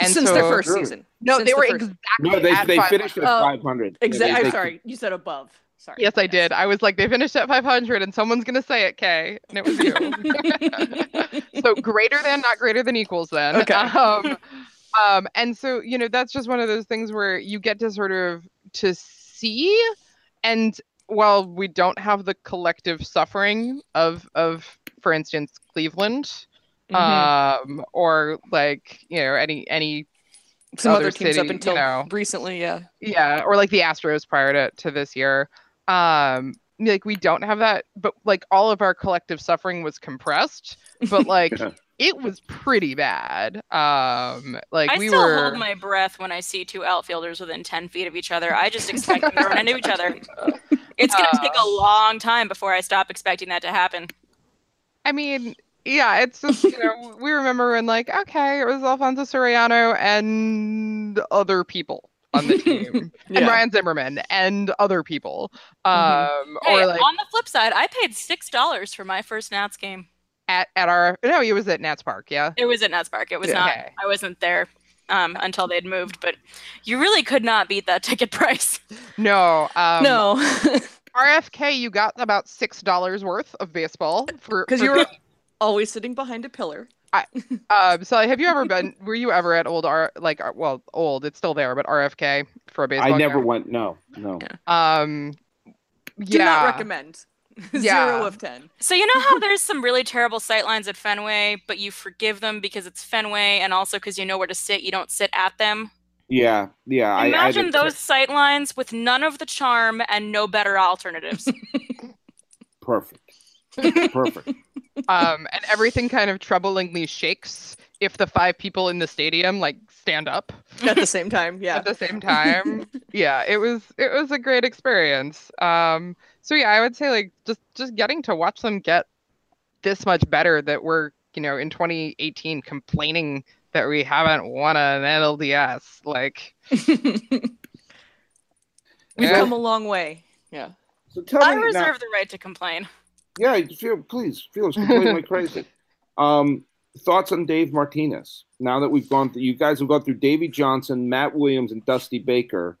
and Since so their first Really? season. no Since they the were first- exactly no, they, at they 500. finished at Oh, 500. Exactly. Yeah, I'm they- sorry. You said above. Sorry. Yes, I did. I was like, they finished at 500, and someone's gonna say it, Kay, and it was you. so greater than, not greater than equals. Then. Okay. Um, um, and so you know, that's just one of those things where you get to sort of to see, and while we don't have the collective suffering of of, for instance, Cleveland, Mhm. um, or like you know any any Some other other teams city, up you until know. recently, yeah. yeah or like the astros prior to, to this year um like we don't have that but like all of our collective suffering was compressed but like it was pretty bad um like I we still were hold my breath when I see two outfielders within 10 feet of each other. I just expect them to run into each other. It's going to take a long time before I stop expecting that to happen. i mean yeah it's just you know we remember when like okay it was alfonso soriano and other people on the team and Yeah. ryan zimmerman and other people Mhm. um Hey, or like on the flip side, I paid $6 for my first Nats game. At at our no, it was at Nats Park. Yeah. It was at Nats Park. It was Yeah. not. I wasn't there um, until they'd moved, but you really could not beat that ticket price. No. Um, no, RFK, you got about six dollars worth of baseball for because you were always sitting behind a pillar. I, Um, so have you ever been? Were you ever at old R like uh, well old? It's still there, but RFK for a baseball. I never game? went. No, no. Um, yeah. Do not recommend. Yeah. Zero of ten. So you know how there's some really terrible sightlines at Fenway, but you forgive them because it's Fenway, and also because you know where to sit. You don't sit at them. Yeah, yeah. I- I Imagine did- those sightlines with none of the charm and no better alternatives. Perfect. Perfect. Um, and everything kind of troublingly shakes if the five people in the stadium like stand up At the same time, yeah. at the same time. yeah, it was it was a great experience. Um, so yeah, I would say like just just getting to watch them get this much better that we're you know in 2018 complaining that we haven't won an NLDS like We've Yeah. come a long way. Yeah. So tell I me now- reserve the right to complain. Yeah, feel please feel it's completely crazy. Um, thoughts on Dave Martinez? Now that we've gone through, you guys have gone through Davey Johnson, Matt Williams, and Dusty Baker.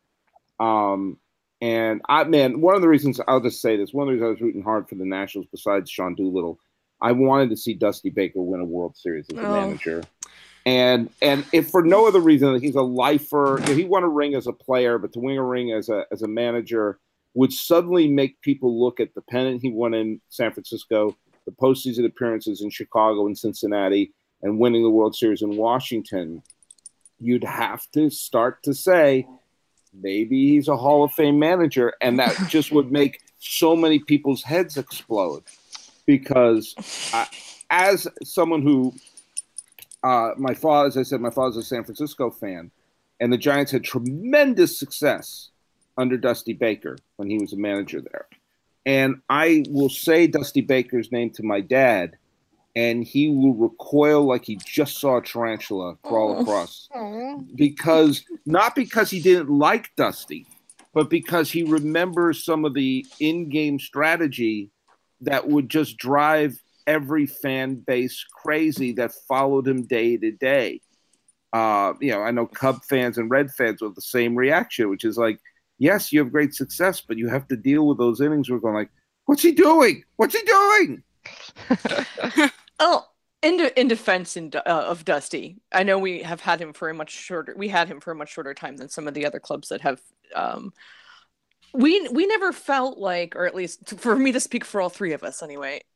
Um, and I man, one of the reasons I'll just say this, one of the reasons I was rooting hard for the Nationals, besides Sean Doolittle, I wanted to see Dusty Baker win a World Series as a Oh. manager. And and if for no other reason that he's a lifer, he won a ring as a player, but to win a ring as a as a manager would suddenly make people look at the pennant he won in San Francisco, the postseason appearances in Chicago and Cincinnati, and winning the World Series in Washington. You'd have to start to say, maybe he's a Hall of Fame manager, and that just would make so many people's heads explode. Because I, as someone who, uh, my father, as I said, my father's a San Francisco fan, and the Giants had tremendous success under Dusty Baker when he was a manager there. And I will say Dusty Baker's name to my dad, and he will recoil like he just saw a tarantula crawl across. Because not because he didn't like Dusty, but because he remembers some of the in-game strategy that would just drive every fan base crazy that followed him day to day. Uh, you know, I know Cub fans and Red fans have the same reaction, which is like, yes, you have great success, but you have to deal with those innings. We're going like, what's he doing? What's he doing? Oh, in, de- in defense in, uh, of Dusty, I know we have had him for a much shorter. We had him for a much shorter time than some of the other clubs that have. Um, we we never felt like, or at least for me to speak for all three of us anyway, w-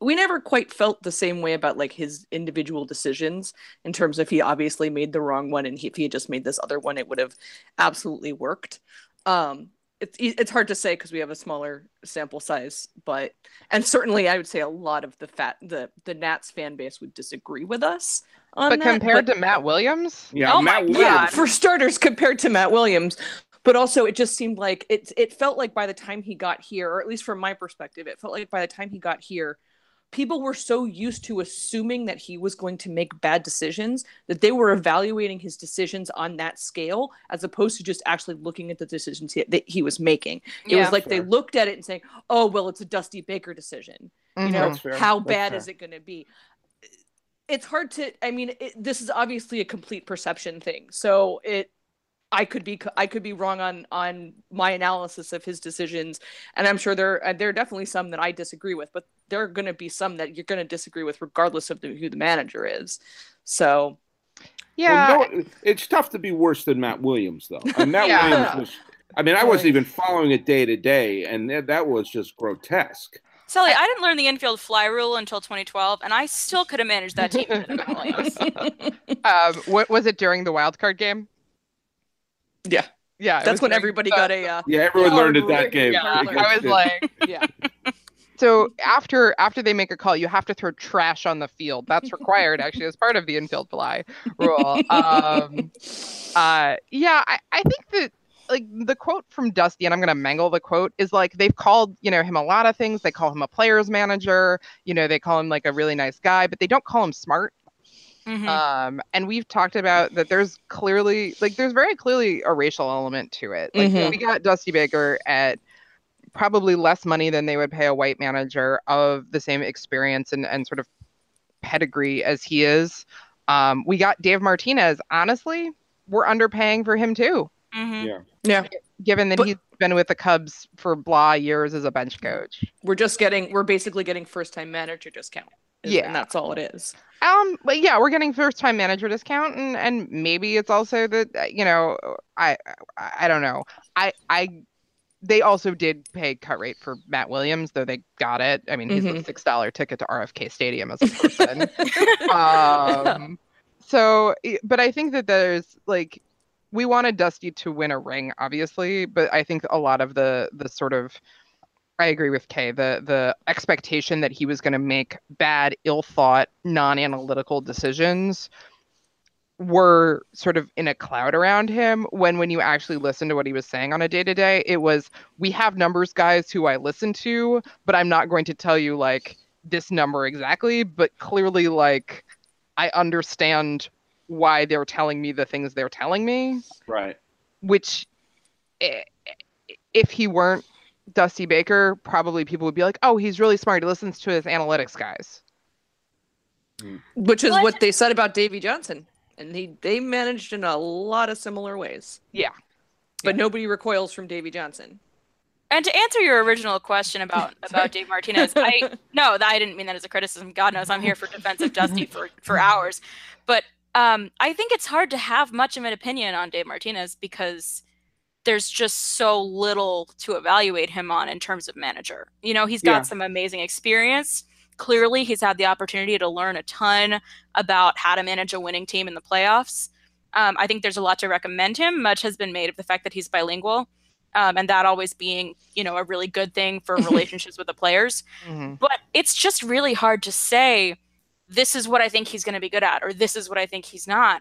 we never quite felt the same way about like his individual decisions in terms of he obviously made the wrong one, and he, if he had just made this other one, it would have absolutely worked. Um, it's e- it's hard to say because we have a smaller sample size, but and certainly I would say a lot of the fat the the Nats fan base would disagree with us on that. But that. compared but- to Matt Williams, Yeah, Oh my Matt yeah, for starters, compared to Matt Williams, but also it just seemed like it it felt like by the time he got here, or at least from my perspective, it felt like by the time he got here, people were so used to assuming that he was going to make bad decisions that they were evaluating his decisions on that scale as opposed to just actually looking at the decisions he, that he was making. It Yeah. was like they looked at it and saying, "Oh, well, it's a Dusty Baker decision." You mm-hmm. know, how That's bad fair. is it going to be? It's hard to. I mean, it, this is obviously a complete perception thing. So it, I could be, I could be wrong on on my analysis of his decisions, and I'm sure there there are definitely some that I disagree with, but there are going to be some that you're going to disagree with, regardless of the, who the manager is. So yeah, Well, no, it's tough to be worse than Matt Williams, though. I mean, Matt Yeah. Williams was. I mean, I wasn't even following it day to day, and that, that was just grotesque. Sally, I didn't learn the infield fly rule until 2012, and I still could have managed that team better than Matt Williams. um, what was it during the wild card game? Yeah, Yeah, that's when during everybody the- got a. Uh, Yeah, everyone Yeah, learned at that game. Yeah, I was like, yeah, so after after they make a call, you have to throw trash on the field. That's required actually as part of the infield fly rule. Um, uh, yeah, I, I think that like the quote from Dusty, and I'm gonna mangle the quote, is like they've called you know him a lot of things. They call him a players manager. You know, they call him like a really nice guy, but they don't call him smart. Mhm. Um, and we've talked about that there's clearly like there's very clearly a racial element to it. Like Mhm. we got Dusty Baker at probably less money than they would pay a white manager of the same experience and, and sort of pedigree as he is. Um, we got Dave Martinez. Honestly, we're underpaying for him too. Mm-hmm. Yeah. Yeah. Given that But- he's been with the Cubs for blah years as a bench coach. We're just getting we're basically getting first time manager discount. Yeah. And that's all it is. Um, but yeah, we're getting first time manager discount, and and maybe it's also that uh, you know, I I, don't know. I I they also did pay cut rate for Matt Williams, though they got it. I mean, he's a Mhm. six dollar ticket to RFK Stadium as a person. um, so, but I think that there's like we wanted Dusty to win a ring, obviously, but I think a lot of the the sort of I agree with Kay. The the expectation that he was going to make bad, ill thought, non analytical decisions were sort of in a cloud around him when when you actually listen to what he was saying on a day to day it was we have numbers guys who I listen to but I'm not going to tell you like this number exactly but clearly like I understand why they're telling me the things they're telling me Right. which i- if he weren't Dusty Baker, probably people would be like, "Oh, he's really smart. He listens to his analytics guys." Which is Well, I what they said about Davey Johnson. And he they managed in a lot of similar ways. Yeah. But nobody recoils from Davey Johnson. And to answer your original question about about Dave Martinez, I no, I didn't mean that as a criticism. God knows I'm here for defensive Dusty for for hours. But um, I think it's hard to have much of an opinion on Dave Martinez because there's just so little to evaluate him on in terms of manager. You know, he's got Yeah. some amazing experience. Clearly, he's had the opportunity to learn a ton about how to manage a winning team in the playoffs. Um, I think there's a lot to recommend him. Much has been made of the fact that he's bilingual um, and that always being you know a really good thing for relationships with the players Mm-hmm. but it's just really hard to say this is what i think he's going to be good at or this is what i think he's not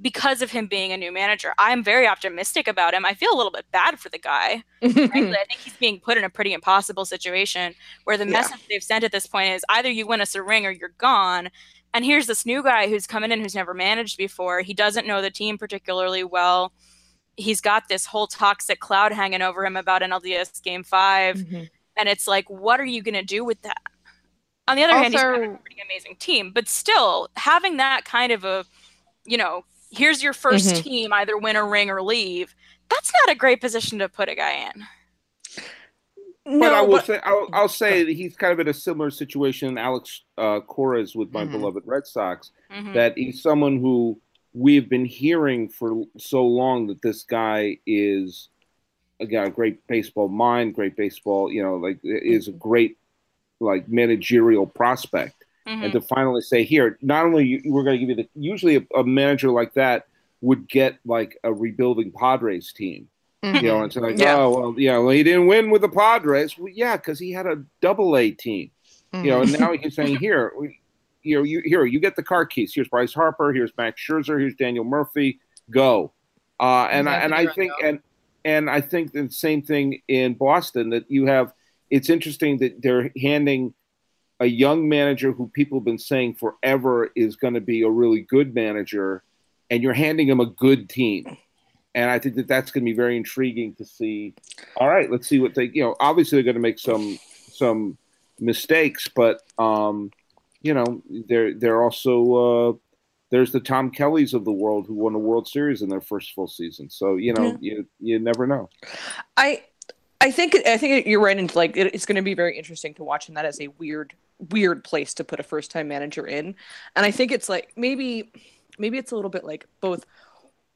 because of him being a new manager i'm very optimistic about him. I feel a little bit bad for the guy frankly. I think he's being put in a pretty impossible situation where the Yeah. message they've sent at this point is either you win us a ring or you're gone. And here's this new guy who's coming in who's never managed before. He doesn't know the team particularly well. He's got this whole toxic cloud hanging over him about NLDS game 5 Mhm. and it's like what are you going to do with that? On the other hand he's got a pretty amazing team. But still having that kind of a you know here's your 1st Mhm. team either win a ring or leave that's not a great position to put a guy in no, but I will but- say, I'll, I'll say that he's kind of in a similar situation, Alex uh, Cora's with my Mhm. beloved Red Sox. Mhm. That he's someone who we've been hearing for so long that this guy is again a great baseball mind, great baseball, you know, like is a great like managerial prospect. Mhm. and to finally say here not only you, we're going to give you the usually a, a manager like that would get like a rebuilding padres team you know and it's like Yeah. oh well yeah well he didn't win with the padres well yeah because he had a double a team Mm-hmm. you know and now he's saying here we, you know you here you get the car keys here's bryce harper here's max scherzer here's daniel murphy go uh, and I, and i think and and i think the same thing in boston that you have it's interesting that they're handing a young manager who people have been saying forever is going to be a really good manager, and you're handing him a good team. And I think that that's going to be very intriguing to see. All right, let's see what they. You know, obviously they're going to make some some mistakes, but um, you know, they're they're also uh, there's the Tom Kellys of the world who won a World Series in their first full season. So you know, you you never know. I I think I think you're right into like it, it's going to be very interesting to watch, and that is a weird weird place to put a first time manager in. And I think it's like maybe maybe it's a little bit like both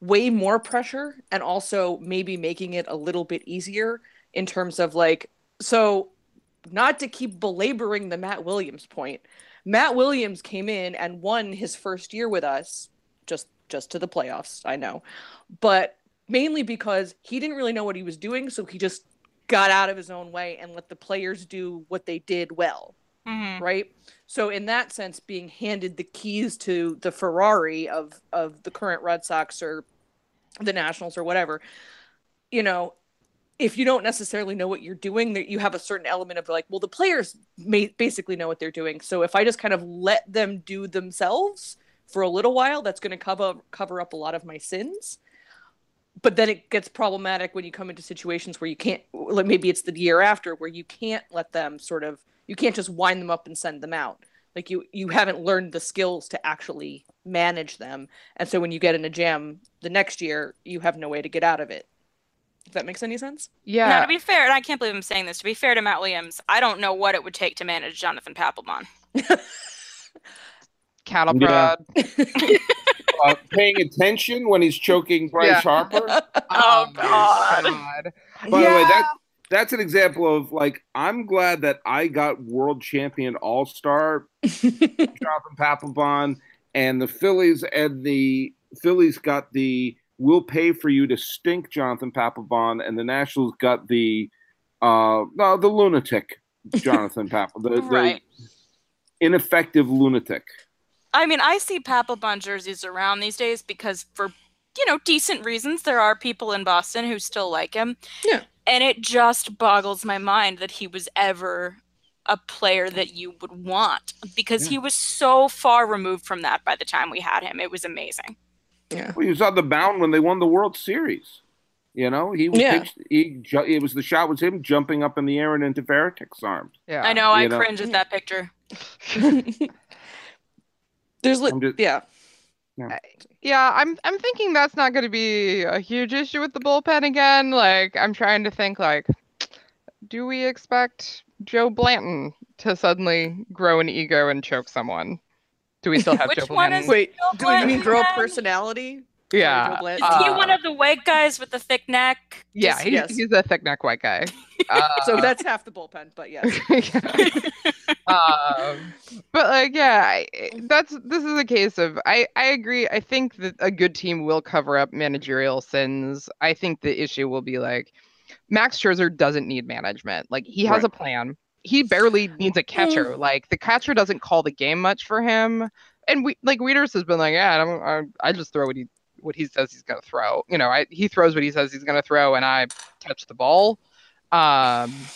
way more pressure and also maybe making it a little bit easier in terms of like so not to keep belaboring the Matt Williams point. Matt Williams came in and won his first year with us just just to the playoffs, I know. But mainly because he didn't really know what he was doing, so he just got out of his own way and let the players do what they did well, Mhm. right? So in that sense, being handed the keys to the Ferrari of of the current Red Sox or the Nationals or whatever, you know, if you don't necessarily know what you're doing, that you have a certain element of like, well, the players may basically know what they're doing. So if I just kind of let them do themselves for a little while, that's going to cover cover up a lot of my sins. but then it gets problematic when you come into situations where you can't like maybe it's the year after where you can't let them sort of you can't just wind them up and send them out like you you haven't learned the skills to actually manage them and so when you get in a jam the next year you have no way to get out of it if that makes any sense Yeah. Now, to be fair, and I can't believe I'm saying this, to be fair to Matt Williams, I don't know what it would take to manage Jonathan Papelbon. Cattle Yeah. prod. Uh, paying attention when he's choking Bryce Yeah. Harper. Oh, my God. God. By the way, that that's an example of like I'm glad that I got world champion all star Jonathan Papelbon, and the Phillies and the Phillies got the "We'll pay for you to stink" Jonathan Papelbon, and the Nationals got the uh no the lunatic Jonathan Papelbon, the, the Right. ineffective lunatic. I mean, I see Papelbon jerseys around these days because, for you know, decent reasons, there are people in Boston who still like him. Yeah. And it just boggles my mind that he was ever a player that you would want because Yeah. he was so far removed from that by the time we had him. It was amazing. yeah Well, he was on the mound when they won the World Series. You know, he was Yeah. pitched, he ju- it was the shot was him jumping up in the air and into Varitek's arms. Yeah. I know, I know. cringe at that picture. there's li- just- yeah Yeah, I'm I'm thinking that's not going to be a huge issue with the bullpen again. Like I'm trying to think like do we expect Joe Blanton to suddenly grow an ego and choke someone? Do we still have Which Joe one Blanton? is- wait Joe do you mean grow Blanton. personality yeah. Joe Is Blanton. he Uh, one of the white guys with the thick neck? Yeah, he's, yes. he's a thick neck white guy. Uh, so that's half the bullpen but yes um, but like yeah I, that's this is a case of I, I agree i think that a good team will cover up managerial sins i think the issue will be like max scherzer doesn't need management like he has Right. a plan he barely needs a catcher like the catcher doesn't call the game much for him and we like Wieters has been like yeah I, don't, I, I just throw what he what he says he's going to throw. You know I, he throws what he says he's going to throw and i touch the ball. Um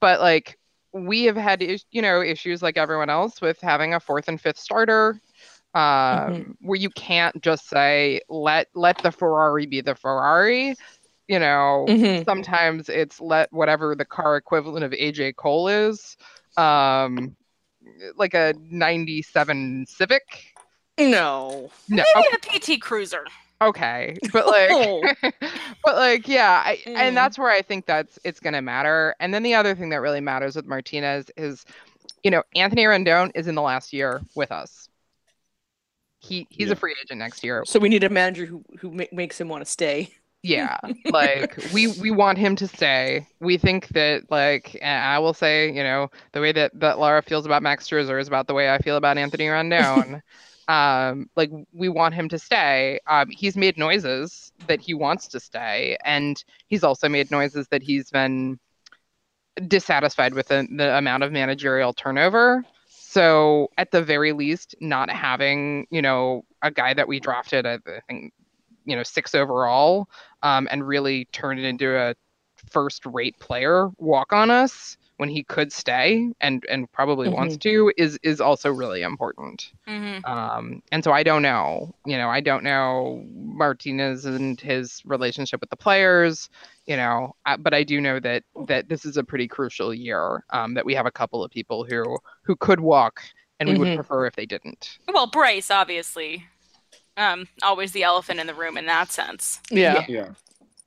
but like we have had is- you know issues like everyone else with having a fourth and fifth starter. Um Mhm. where you can't just say let let the ferrari be the ferrari. You know Mhm. sometimes it's let whatever the car equivalent of aj cole is. Um like a 97 civic no no Maybe a PT Cruiser. okay but like Oh. but like yeah I, Mm. and that's where i think that's it's going to matter and then the other thing that really matters with martinez is you know anthony rendon is in the last year with us he he's Yeah. a free agent next year so we need a manager who who ma- makes him want to stay yeah like we we want him to stay we think that like i will say you know the way that that laura feels about max scherzer is about the way i feel about anthony rendon um like we want him to stay. Um he's made noises that he wants to stay and he's also made noises that he's been dissatisfied with the, the amount of managerial turnover. So at the very least not having you know a guy that we drafted i think you know six overall um, and really turned it into a first rate player walk on us when he could stay and and probably wants to is is also really important hmm um, and so I don't know, you know, I don't know Martinez and his relationship with the players, you know, uh, but I do know that that this is a pretty crucial year. Um, that we have a couple of people who who could walk, and we would Mhm. prefer if they didn't. Well, Bryce, obviously. Um, always the elephant in the room in that sense. yeah Yeah.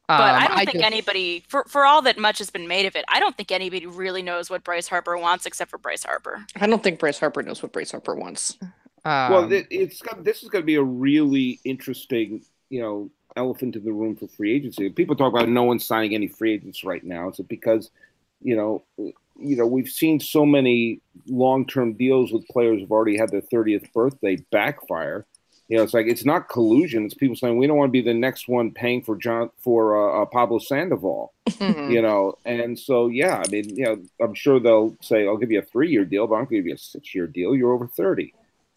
But Um, I don't think just- anybody, for, for all that much has been made of it, I don't think anybody really knows what Bryce Harper wants except for Bryce Harper. i don't think bryce harper knows what bryce harper wants well, um, it, it's got, this is going to be a really interesting, you know, elephant in the room for free agency. People talk about no one signing any free agents right now. Is it because, you know, you know, we've seen so many long-term deals with players who've already had their 30th birthday backfire. You know, it's like it's not collusion. It's people saying we don't want to be the next one paying for John for uh, uh, Pablo Sandoval. mhm. You know, and so yeah, I mean, you know, I'm sure they'll say I'll give you a three-year deal, but I'm going to give you a six-year deal. You're over 30.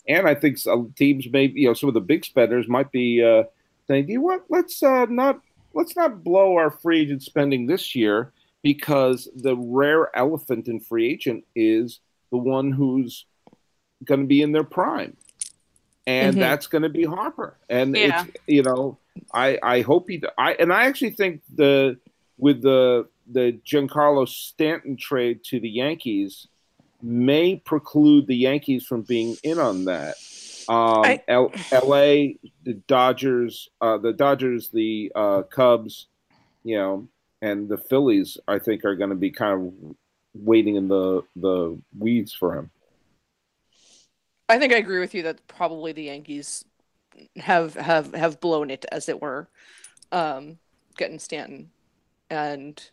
And I think some teams may, you know, some of the big spenders might be uh, saying, "Do you what? Let's uh, not let's not blow our free agent spending this year because the rare elephant in free agent is the one who's going to be in their prime, and Mhm. that's going to be Harper. And Yeah. it's you know, I I hope he. I and I actually think the with the the Giancarlo Stanton trade to the Yankees may preclude the Yankees from being in on that. Um, I- L- L.A., the Dodgers, uh, the Dodgers, the uh, Cubs, you know, and the Phillies, I think, are going to be kind of waiting in the the weeds for him. I think I agree with you that probably the Yankees have have have blown it as it were, um, getting Stanton, and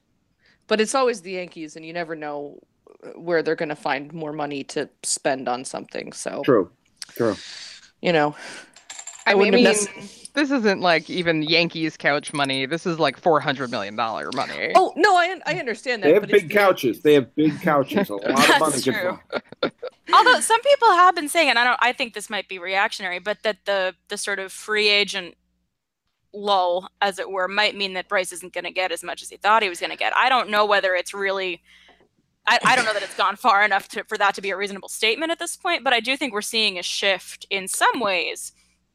but it's always the Yankees, and you never know where they're going to find more money to spend on something. So True, true. you know, I, I mean, wouldn't have nec- this isn't like even Yankees couch money. This is like four hundred million dollar money. oh no, I I understand that. They have but big the couches. Yankees. They have big couches. A lot of money. gets true. Although some people have been saying, and I don't, I think this might be reactionary, but that the the sort of free agent lull, as it were, might mean that Bryce isn't going to get as much as he thought he was going to get. I don't know whether it's really. I, I don't know that it's gone far enough to, for that to be a reasonable statement at this point, but I do think we're seeing a shift in some ways.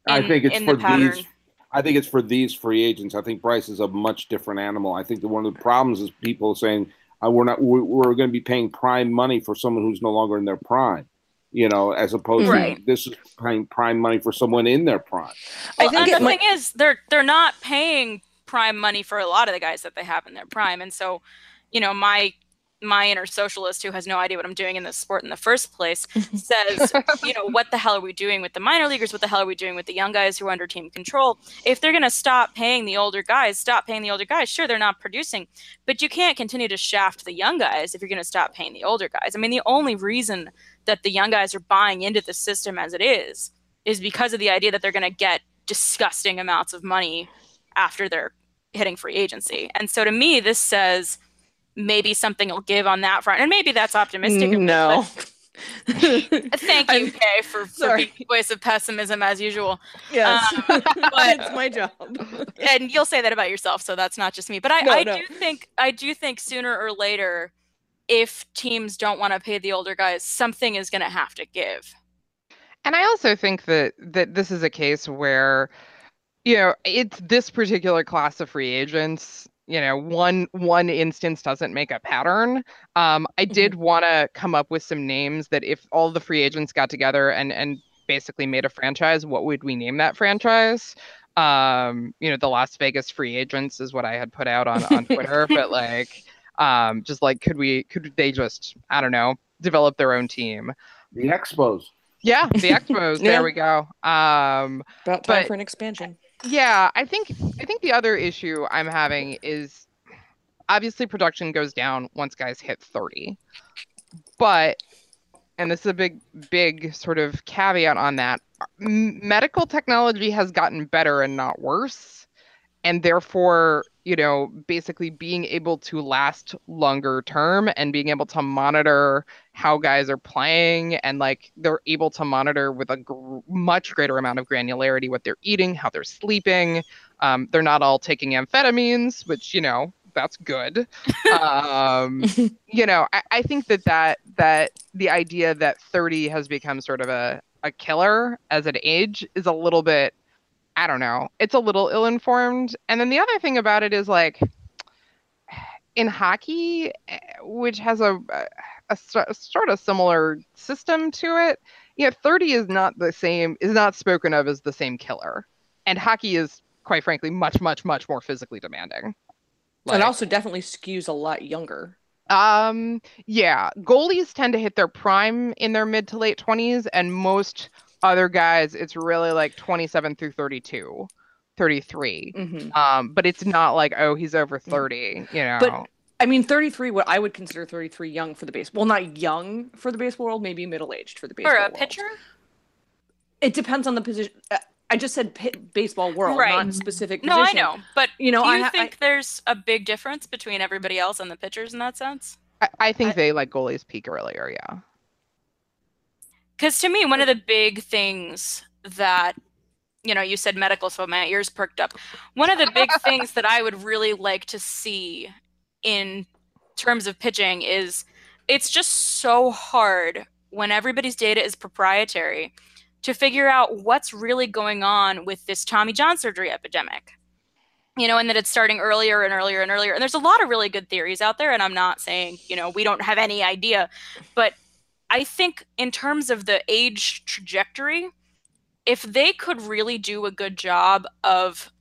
I in- think it's for the pattern. these. I think it's for these free agents. I think Bryce is a much different animal. I think that one of the problems is people saying uh, we're not we're, we're going to be paying prime money for someone who's no longer in their prime. You know, as opposed Right. to this is paying prime money for someone in their prime. I Well, think and the might- thing is, they're they're not paying prime money for a lot of the guys that they have in their prime, and so, you know, my my inner socialist who has no idea what I'm doing in this sport in the first place says, you know, what the hell are we doing with the minor leaguers? What the hell are we doing with the young guys who are under team control? If they're going to stop paying the older guys, stop paying the older guys. Sure, they're not producing, but you can't continue to shaft the young guys if you're going to stop paying the older guys. I mean, the only reason that the young guys are buying into the system as it is is because of the idea that they're going to get disgusting amounts of money after they're hitting free agency. And so to me, this says maybe something will give on that front. And maybe that's optimistic. no. Thank you, I'm- Kay, for, for being the voice of pessimism as usual. yes, Um, it's my job. And you'll say that about yourself, so that's not just me. But I, No, I no. do think I do think sooner or later, if teams don't want to pay the older guys, something is going to have to give. And I also think that that this is a case where, you know, it's this particular class of free agents. You know, one one instance doesn't make a pattern. Um, I did want to come up with some names that if all the free agents got together and and basically made a franchise, what would we name that franchise? Um, you know, the Las Vegas free agents is what I had put out on on Twitter, but like, um, just like, could we could they just I don't know develop their own team? The Expos. Yeah, the Expos. Yeah. There we go. Um, About time But- for an expansion. Yeah, I think I think the other issue I'm having is obviously production goes down once guys hit 30. But and this is a big big sort of caveat on that. Medical technology has gotten better and not worse. And therefore, you know, basically being able to last longer term and being able to monitor how guys are playing and like they're able to monitor with a gr- much greater amount of granularity what they're eating, how they're sleeping. Um, they're not all taking amphetamines, which you know that's good. um, you know, I, I think that that that the idea that 30 has become sort of a a killer as an age is a little bit I don't know. It's a little ill-informed. And then the other thing about it is like in hockey, eh, which has a a, a sort of similar system to it. Yeah, 30 is not the same is not spoken of as the same killer. And hockey is quite frankly much much much more physically demanding. and Like- also definitely skews a lot younger. um, yeah, goalies tend to hit their prime in their mid to late 20s, and most other guys, it's really like 27 through 32, 33. hmm Um, but it's not like, oh, he's over 30, you know. But I mean, 33, what I would consider 33 young for the baseball. Well, not young for the baseball world, maybe middle aged for the baseball For a world. pitcher? It depends on the position. uh, I just said pi- baseball world, Right. not specific No, I position. know. But You know, do you I, ha- think there's a big difference between everybody else and the pitchers in that sense? I, I think I- they like goalies peak earlier, yeah. Because to me, one of the big things that, you know, you said medical, so my ears perked up. One of the big things that I would really like to see in terms of pitching is it's just so hard when everybody's data is proprietary to figure out what's really going on with this Tommy John surgery epidemic. You know, and that it's starting earlier and earlier and earlier. And there's a lot of really good theories out there. And I'm not saying, you know, we don't have any idea. But I think in terms of the age trajectory, if they could really do a good job of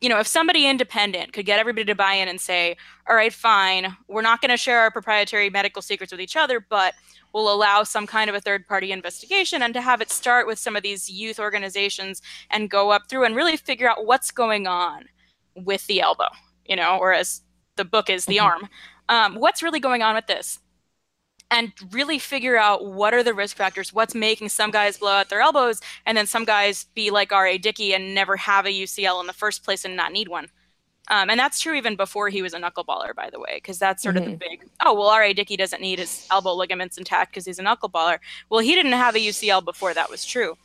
you know, if somebody independent could get everybody to buy in and say, all right, fine, we're not going to share our proprietary medical secrets with each other, but we'll allow some kind of a third party investigation and to have it start with some of these youth organizations and go up through and really figure out what's going on with the elbow, you know, or as the book is the mm-hmm. arm. Um, what's really going on with this? And really figure out what are the risk factors, what's making some guys blow out their elbows, and then some guys be like R.A. Dickey and never have a UCL in the first place and not need one. Um, and that's true even before he was a knuckleballer, by the way, because that's sort mm-hmm. of the mm-hmm. big, oh, well, R.A. Dickey doesn't need his elbow ligaments intact because he's a knuckleballer. Well, he didn't have a UCL before that was true.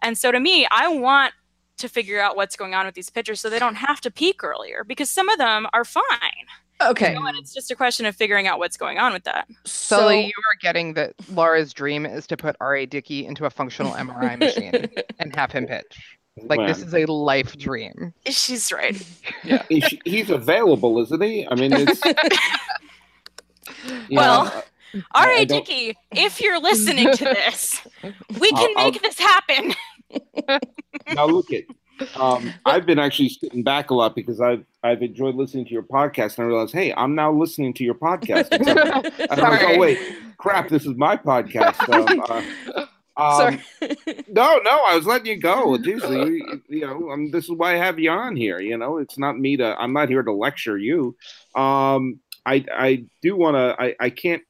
And so to me, I want to figure out what's going on with these pitchers so they don't have to peak earlier because some of them are fine. Okay. You know, and it's just a question of figuring out what's going on with that. So, Sully, you are getting that Laura's dream is to put R.A. Dickey into a functional MRI machine and have him pitch. Like this is a life dream. She's right. Yeah. he's available, isn't he? I mean, it's. well, know, uh, R.A. Dickey, if you're listening to this, we can I'll, make I'll... this happen. now look at um, I've been actually sitting back a lot because I've I've enjoyed listening to your podcast, and I realized, hey, I'm now listening to your podcast. I was, oh wait, crap, this is my podcast. Um, uh, um, no, no, I was letting you go. Usually, you, you know, um, this is why I have you on here. You know, it's not me to. I'm not here to lecture you. Um, I I do want to. I I can't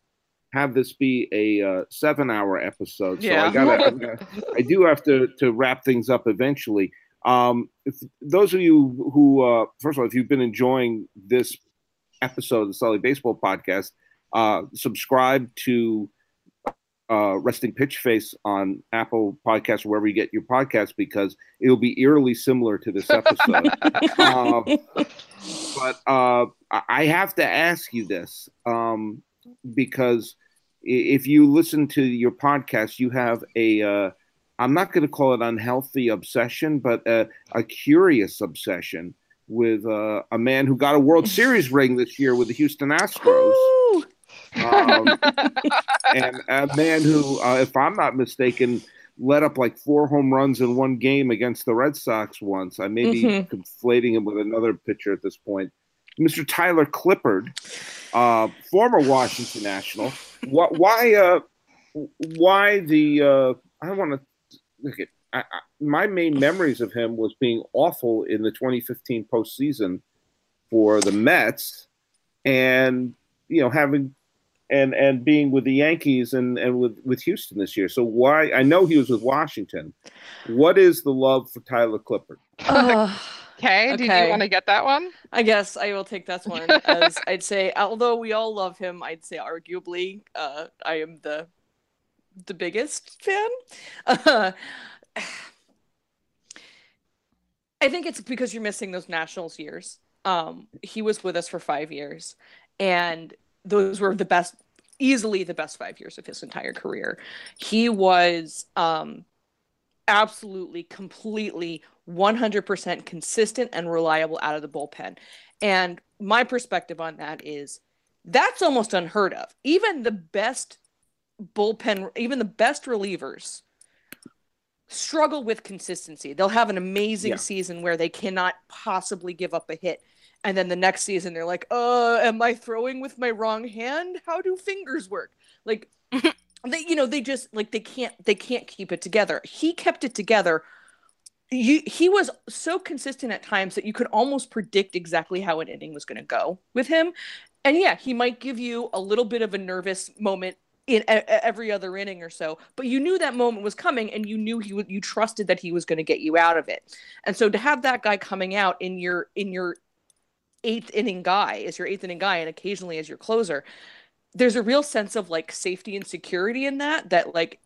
have this be a uh, seven hour episode. So yeah. I gotta, I do have to to wrap things up eventually. Um, if those of you who, uh, first of all, if you've been enjoying this episode of the Sully Baseball Podcast, uh, subscribe to uh, Resting Pitch Face on Apple Podcasts, or wherever you get your podcast, because it'll be eerily similar to this episode. um, but uh, I have to ask you this um, because if you listen to your podcast, you have a uh, I'm not going to call it unhealthy obsession, but a, a curious obsession with uh, a man who got a World Series ring this year with the Houston Astros. Um, and a man who, uh, if I'm not mistaken, let up like four home runs in one game against the Red Sox once. I may be mm-hmm. conflating him with another pitcher at this point. Mr. Tyler Clippard, uh, former Washington National. Why, why, uh, why the, uh, I don't want to look at I, I, my main memories of him was being awful in the 2015 postseason for the Mets, and you know having and and being with the Yankees and and with with Houston this year. So why I know he was with Washington. What is the love for Tyler Clippard? Uh, okay, okay. do you want to get that one? I guess I will take that one. As I'd say, although we all love him, I'd say arguably, uh, I am the the biggest fan. Uh, I think it's because you're missing those nationals years. Um, he was with us for five years, and those were the best, easily the best five years of his entire career. He was um, absolutely, completely, 100% consistent and reliable out of the bullpen. And my perspective on that is that's almost unheard of. Even the best bullpen, even the best relievers struggle with consistency. They'll have an amazing yeah. season where they cannot possibly give up a hit. And then the next season they're like, "Uh, am I throwing with my wrong hand? How do fingers work?" Like they you know, they just like they can't they can't keep it together. He kept it together. You, he was so consistent at times that you could almost predict exactly how an inning was going to go with him. And yeah, he might give you a little bit of a nervous moment in every other inning or so but you knew that moment was coming and you knew he would you trusted that he was going to get you out of it. And so to have that guy coming out in your in your eighth inning guy as your eighth inning guy and occasionally as your closer there's a real sense of like safety and security in that that like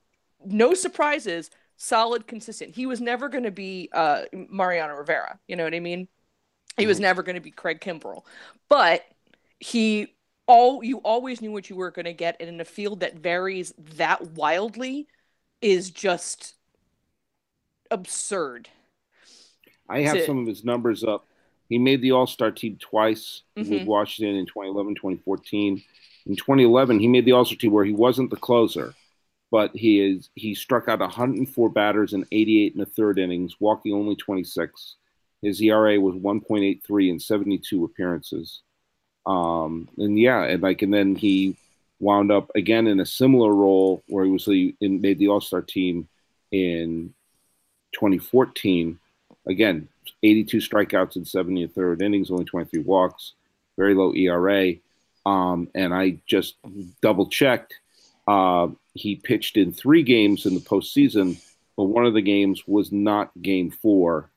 no surprises solid consistent. He was never going to be uh mariano rivera you know what i mean? He was mm-hmm. never going to be craig kimbrel but he all you always knew what you were going to get and in a field that varies that wildly is just absurd. I have to- some of his numbers up. He made the All Star team twice with Mhm. Washington in 2011, 2014. In 2011, he made the All Star team where he wasn't the closer, but he is he struck out 104 batters in 88 in the third innings, walking only 26. His ERA was 1.83 in 72 appearances. Um, and yeah, and like, and then he wound up again in a similar role where he was the, in, made the All Star team in 2014. Again, 82 strikeouts in 70 and third innings, only 23 walks, very low ERA. Um, and I just double checked. Uh, he pitched in three games in the postseason, but one of the games was not game four.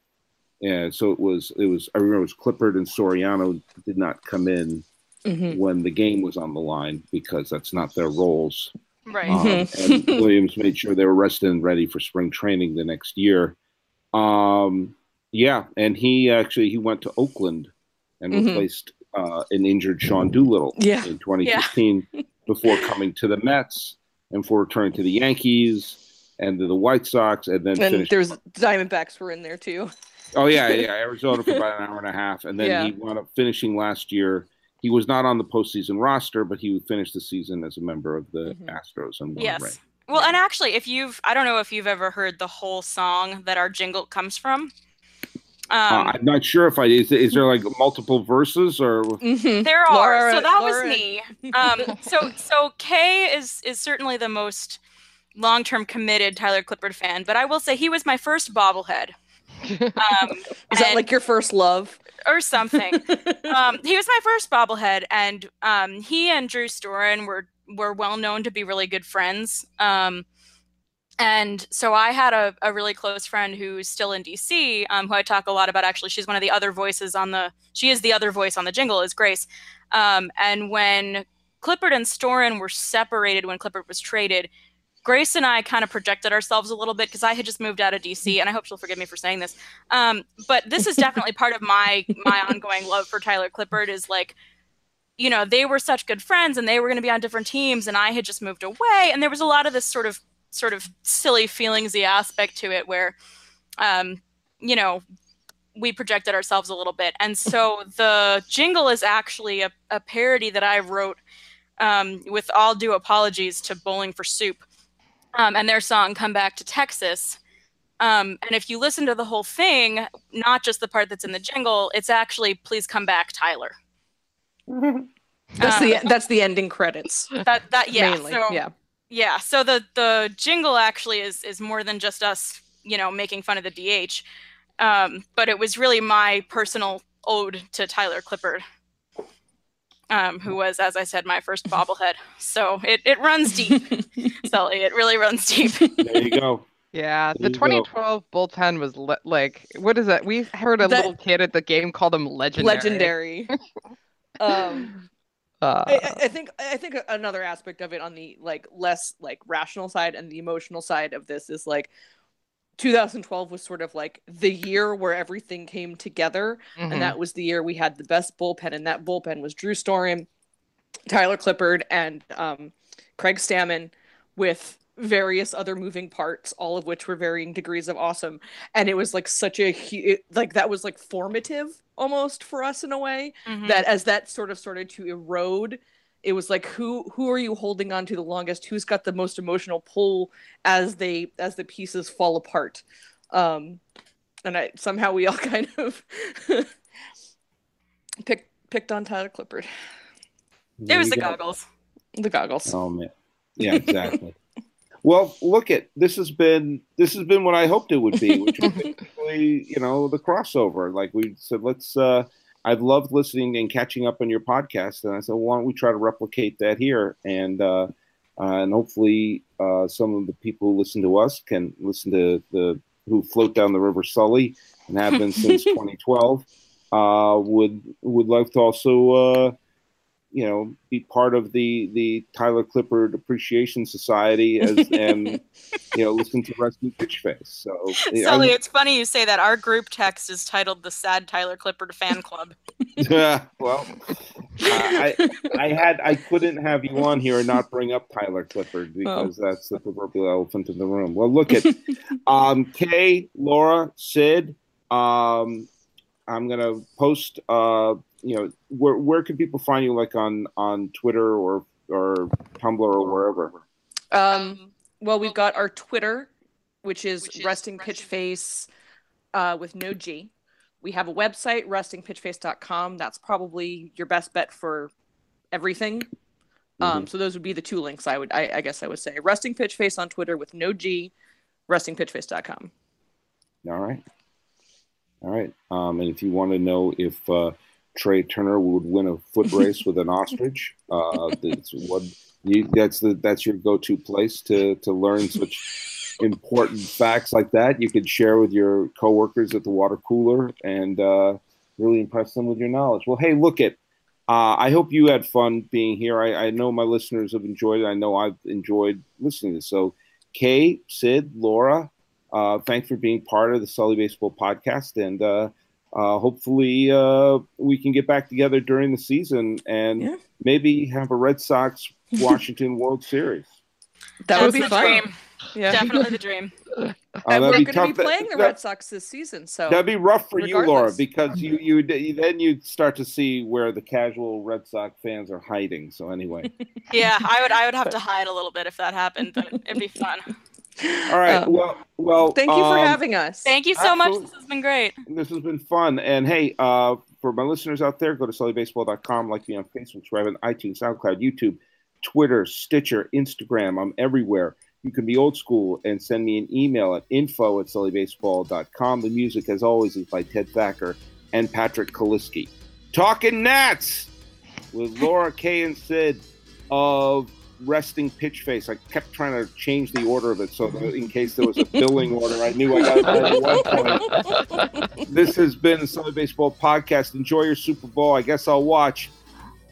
And so it was, it was, I remember it was Clippard and Soriano did not come in Mhm. when the game was on the line because that's not their roles. Right. Um, and Williams made sure they were rested and ready for spring training the next year. Um, yeah, and he actually he went to Oakland and Mhm. replaced uh, an injured Sean Doolittle Yeah. in 2015 before coming to the Mets and for returning to the Yankees and the White Sox and then And finished. there's Diamondbacks were in there too. Oh yeah, yeah, Arizona for about an hour and a half, and then Yeah. he wound up finishing last year. He was not on the postseason roster, but he finished the season as a member of the Mhm. Astros and won a Yes. ring. Well, and actually, if you've, I don't know if you've ever heard the whole song that our jingle comes from. Um, uh, I'm not sure if I is, is there like multiple verses or Mhm. there are. Laura- so that Laura- was me. Um, so so Kay is is certainly the most long term committed Tyler Clippard fan, but I will say he was my first bobblehead. Um, Is that like your first love? or something? um, he was my first bobblehead, and um, he and Drew Storen were were well known to be really good friends. Um, and so I had a, a really close friend who's still in DC, um, who I talk a lot about. Actually, she's one of the other voices on the. She is the other voice on the jingle. Is Grace. Um, and when Clippard and Storen were separated, when Clippard was traded. Grace and I kind of projected ourselves a little bit because I had just moved out of DC, and I hope she'll forgive me for saying this. Um, but this is definitely part of my my ongoing love for Tyler Clippard is like, you know, they were such good friends and they were going to be on different teams, and I had just moved away, and there was a lot of this sort of sort of silly feelingsy aspect to it where, um, you know, we projected ourselves a little bit, and so the jingle is actually a, a parody that I wrote. Um, with all due apologies to Bowling for Soup, um, and their song "Come Back to Texas." Um, and if you listen to the whole thing, not just the part that's in the jingle, it's actually "Please Come Back, Tyler." That's the that's the ending credits. That that yeah, mainly. so, yeah. yeah. So the the jingle actually is is more than just us, you know, making fun of the DH. Um, but it was really my personal ode to Tyler Clippard, um, who was, as I said, my first bobblehead. So it it runs deep, Sully. It really runs deep. there you go. Yeah, There the you go. 2012 bullpen was le- like, what is that? We heard a That- little kid at the game call them legendary. Legendary. um Uh, I, I- I think I think another aspect of it on the like less like rational side and the emotional side of this is like 2012 was sort of like the year where everything came together mhm. and that was the year we had the best bullpen and that bullpen was Drew Storen, Tyler Clippard and um, Craig Stammen with various other moving parts all of which were varying degrees of awesome and it was like such a hu- like that was like formative almost for us in a way Mhm. that as that sort of started to erode it was like who who are you holding on to the longest who's got the most emotional pull as they as the pieces fall apart um and i somehow we all kind of picked picked on tyler clippard it was the go. goggles. the goggles Oh man, yeah, exactly. well, look at this has been this has been what I hoped it would be, which was you know the crossover. Like we said, let's. uh I've loved listening and catching up on your podcast, and I said, why don't we try to replicate that here? And uh, uh, and hopefully, uh, some of the people who listen to us can listen to the who float down the River Sully and have been since 2012. Uh, would would love to also uh, you know be part of the the Tyler Clippard Appreciation Society as and you know listen to Resting Pitch Face. So Sully, I'm- it's funny you say that. Our group text is titled "The Sad Tyler Clippard Fan Club." yeah, well, I, I had I couldn't have you on here and not bring up Tyler Clippard because oh. that's the proverbial elephant in the room. Well, look at um, Kay, Laura, Sid. Um, I'm gonna post. Uh, you know, where where can people find you? Like on on Twitter or or Tumblr or wherever. Um, well, we've got our Twitter, which is, which is resting, resting pitch face uh, with no G. We have a website, restingpitchface.com. That's probably your best bet for everything. Um, mm-hmm. Um, so those would be the two links I would, I, I, guess I would say. Resting Pitch Face on Twitter with no G, restingpitchface.com. All right. All right. Um, and if you want to know if uh, Trea Turner would win a foot race with an ostrich, uh, that's what you, that's the that's your go-to place to to learn such important facts like that you could share with your coworkers at the water cooler and uh, really impress them with your knowledge. Well, hey, look at. Uh, I hope you had fun being here. I, I, know my listeners have enjoyed it. I know I've enjoyed listening to this. So, Kay, Sid, Laura, uh, thanks for being part of the Sully Baseball podcast. And uh, hopefully uh, we can get back together during the season and yeah. maybe have a Red Sox Washington World Series. That would be fun. Dream. Yeah. Definitely the dream. Uh, and we're going to be playing the Red Sox this season, so that'd be rough for regardless. you, Laura, because you, you you then you'd start to see where the casual Red Sox fans are hiding. So anyway, yeah, I would I would have to hide a little bit if that happened, but it'd be fun. All right. Um, well, well. Thank you for um, having us. Thank you so absolutely. much. This has been great. This has been fun. And hey, uh, for my listeners out there, go to sullybaseball.com, like me on Facebook, subscribe on iTunes, SoundCloud, YouTube, Twitter, Stitcher, Instagram. I'm everywhere. You can be old school and send me an email at info at sullybaseball.com. The music, as always, is by Ted Thacker and Patrick Kaliski. Talking Nats with Laura Kay and Sid of Resting Pitch Face. I kept trying to change the order of it so in case there was a billing order, I knew I got it at one point. This has been the Sully Baseball Podcast. Enjoy your Super Bowl. I guess I'll watch.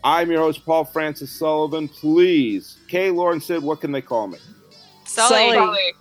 I'm your host, Paul Francis Sullivan. Please, Kay, Lauren, Sid, what can they call me? Sully. Sully.